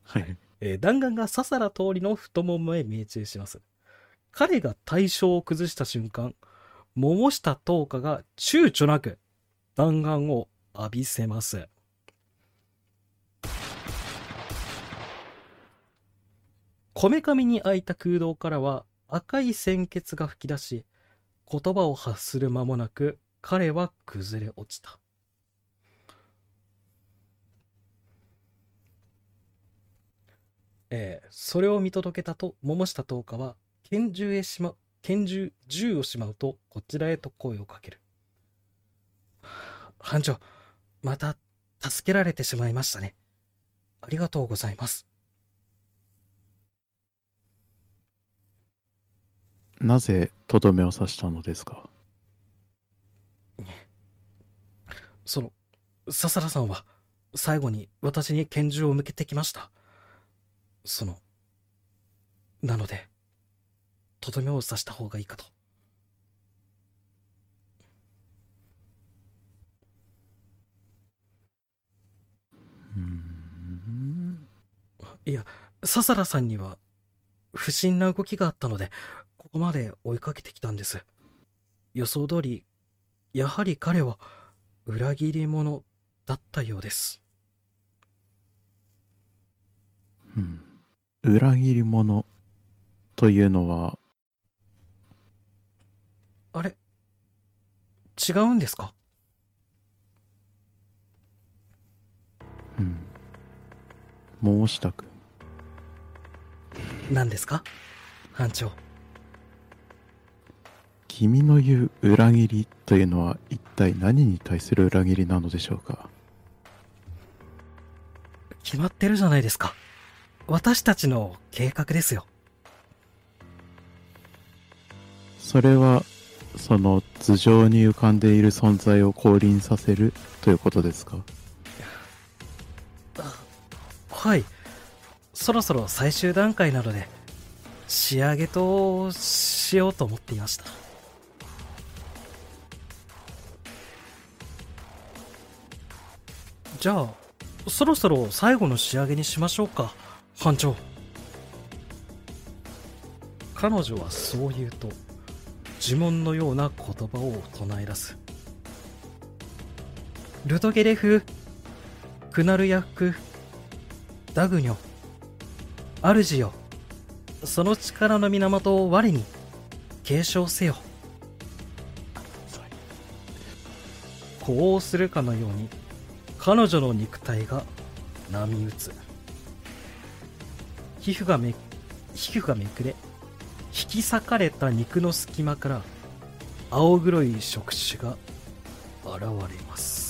[SPEAKER 3] はい。
[SPEAKER 1] えー弾丸がささら通りの太ももへ命中します。彼が対象を崩した瞬間、桃下十日が躊躇なく弾丸を浴びせます。こめかみに開いた空洞からは赤い鮮血が噴き出し、言葉を発する間もなく彼は崩れ落ちた。えーそれを見届けたと桃下十日は拳銃へしま拳銃銃をしまうとこちらへと声をかける。班長また助けられてしまいましたね。ありがとうございます。
[SPEAKER 3] なぜとどめを刺したのですか？
[SPEAKER 1] その、笹原さんは、最後に私に拳銃を向けてきました。その、なので、とどめを刺した方がいいかと。いや、笹原さんには、不審な動きがあったので、ここまで追いかけてきたんです。予想通り、やはり彼は、裏切り者だったようです。
[SPEAKER 3] うん。裏切り者というのは、
[SPEAKER 1] あれ？違うんですか？
[SPEAKER 3] うん。申したく。
[SPEAKER 1] 何ですか？班長。
[SPEAKER 3] 君の言う裏切りというのは一体何に対する裏切りなのでしょうか？
[SPEAKER 1] 決まってるじゃないですか。私たちの計画ですよ。
[SPEAKER 3] それは、その頭上に浮かんでいる存在を降臨させるということですか？
[SPEAKER 1] はい。そろそろ最終段階なので、仕上げとしようと思っていました。じゃあ、そろそろ最後の仕上げにしましょうか、班長。彼女はそう言うと、呪文のような言葉を唱え出す。ルトゲレフ、クナルヤフダグニョ、主よ、その力の源を我に継承せよ。呼応するかのように、彼女の肉体が波打つ。皮膚がめ、皮膚がめくれ、引き裂かれた肉の隙間から、青黒い触手が現れます。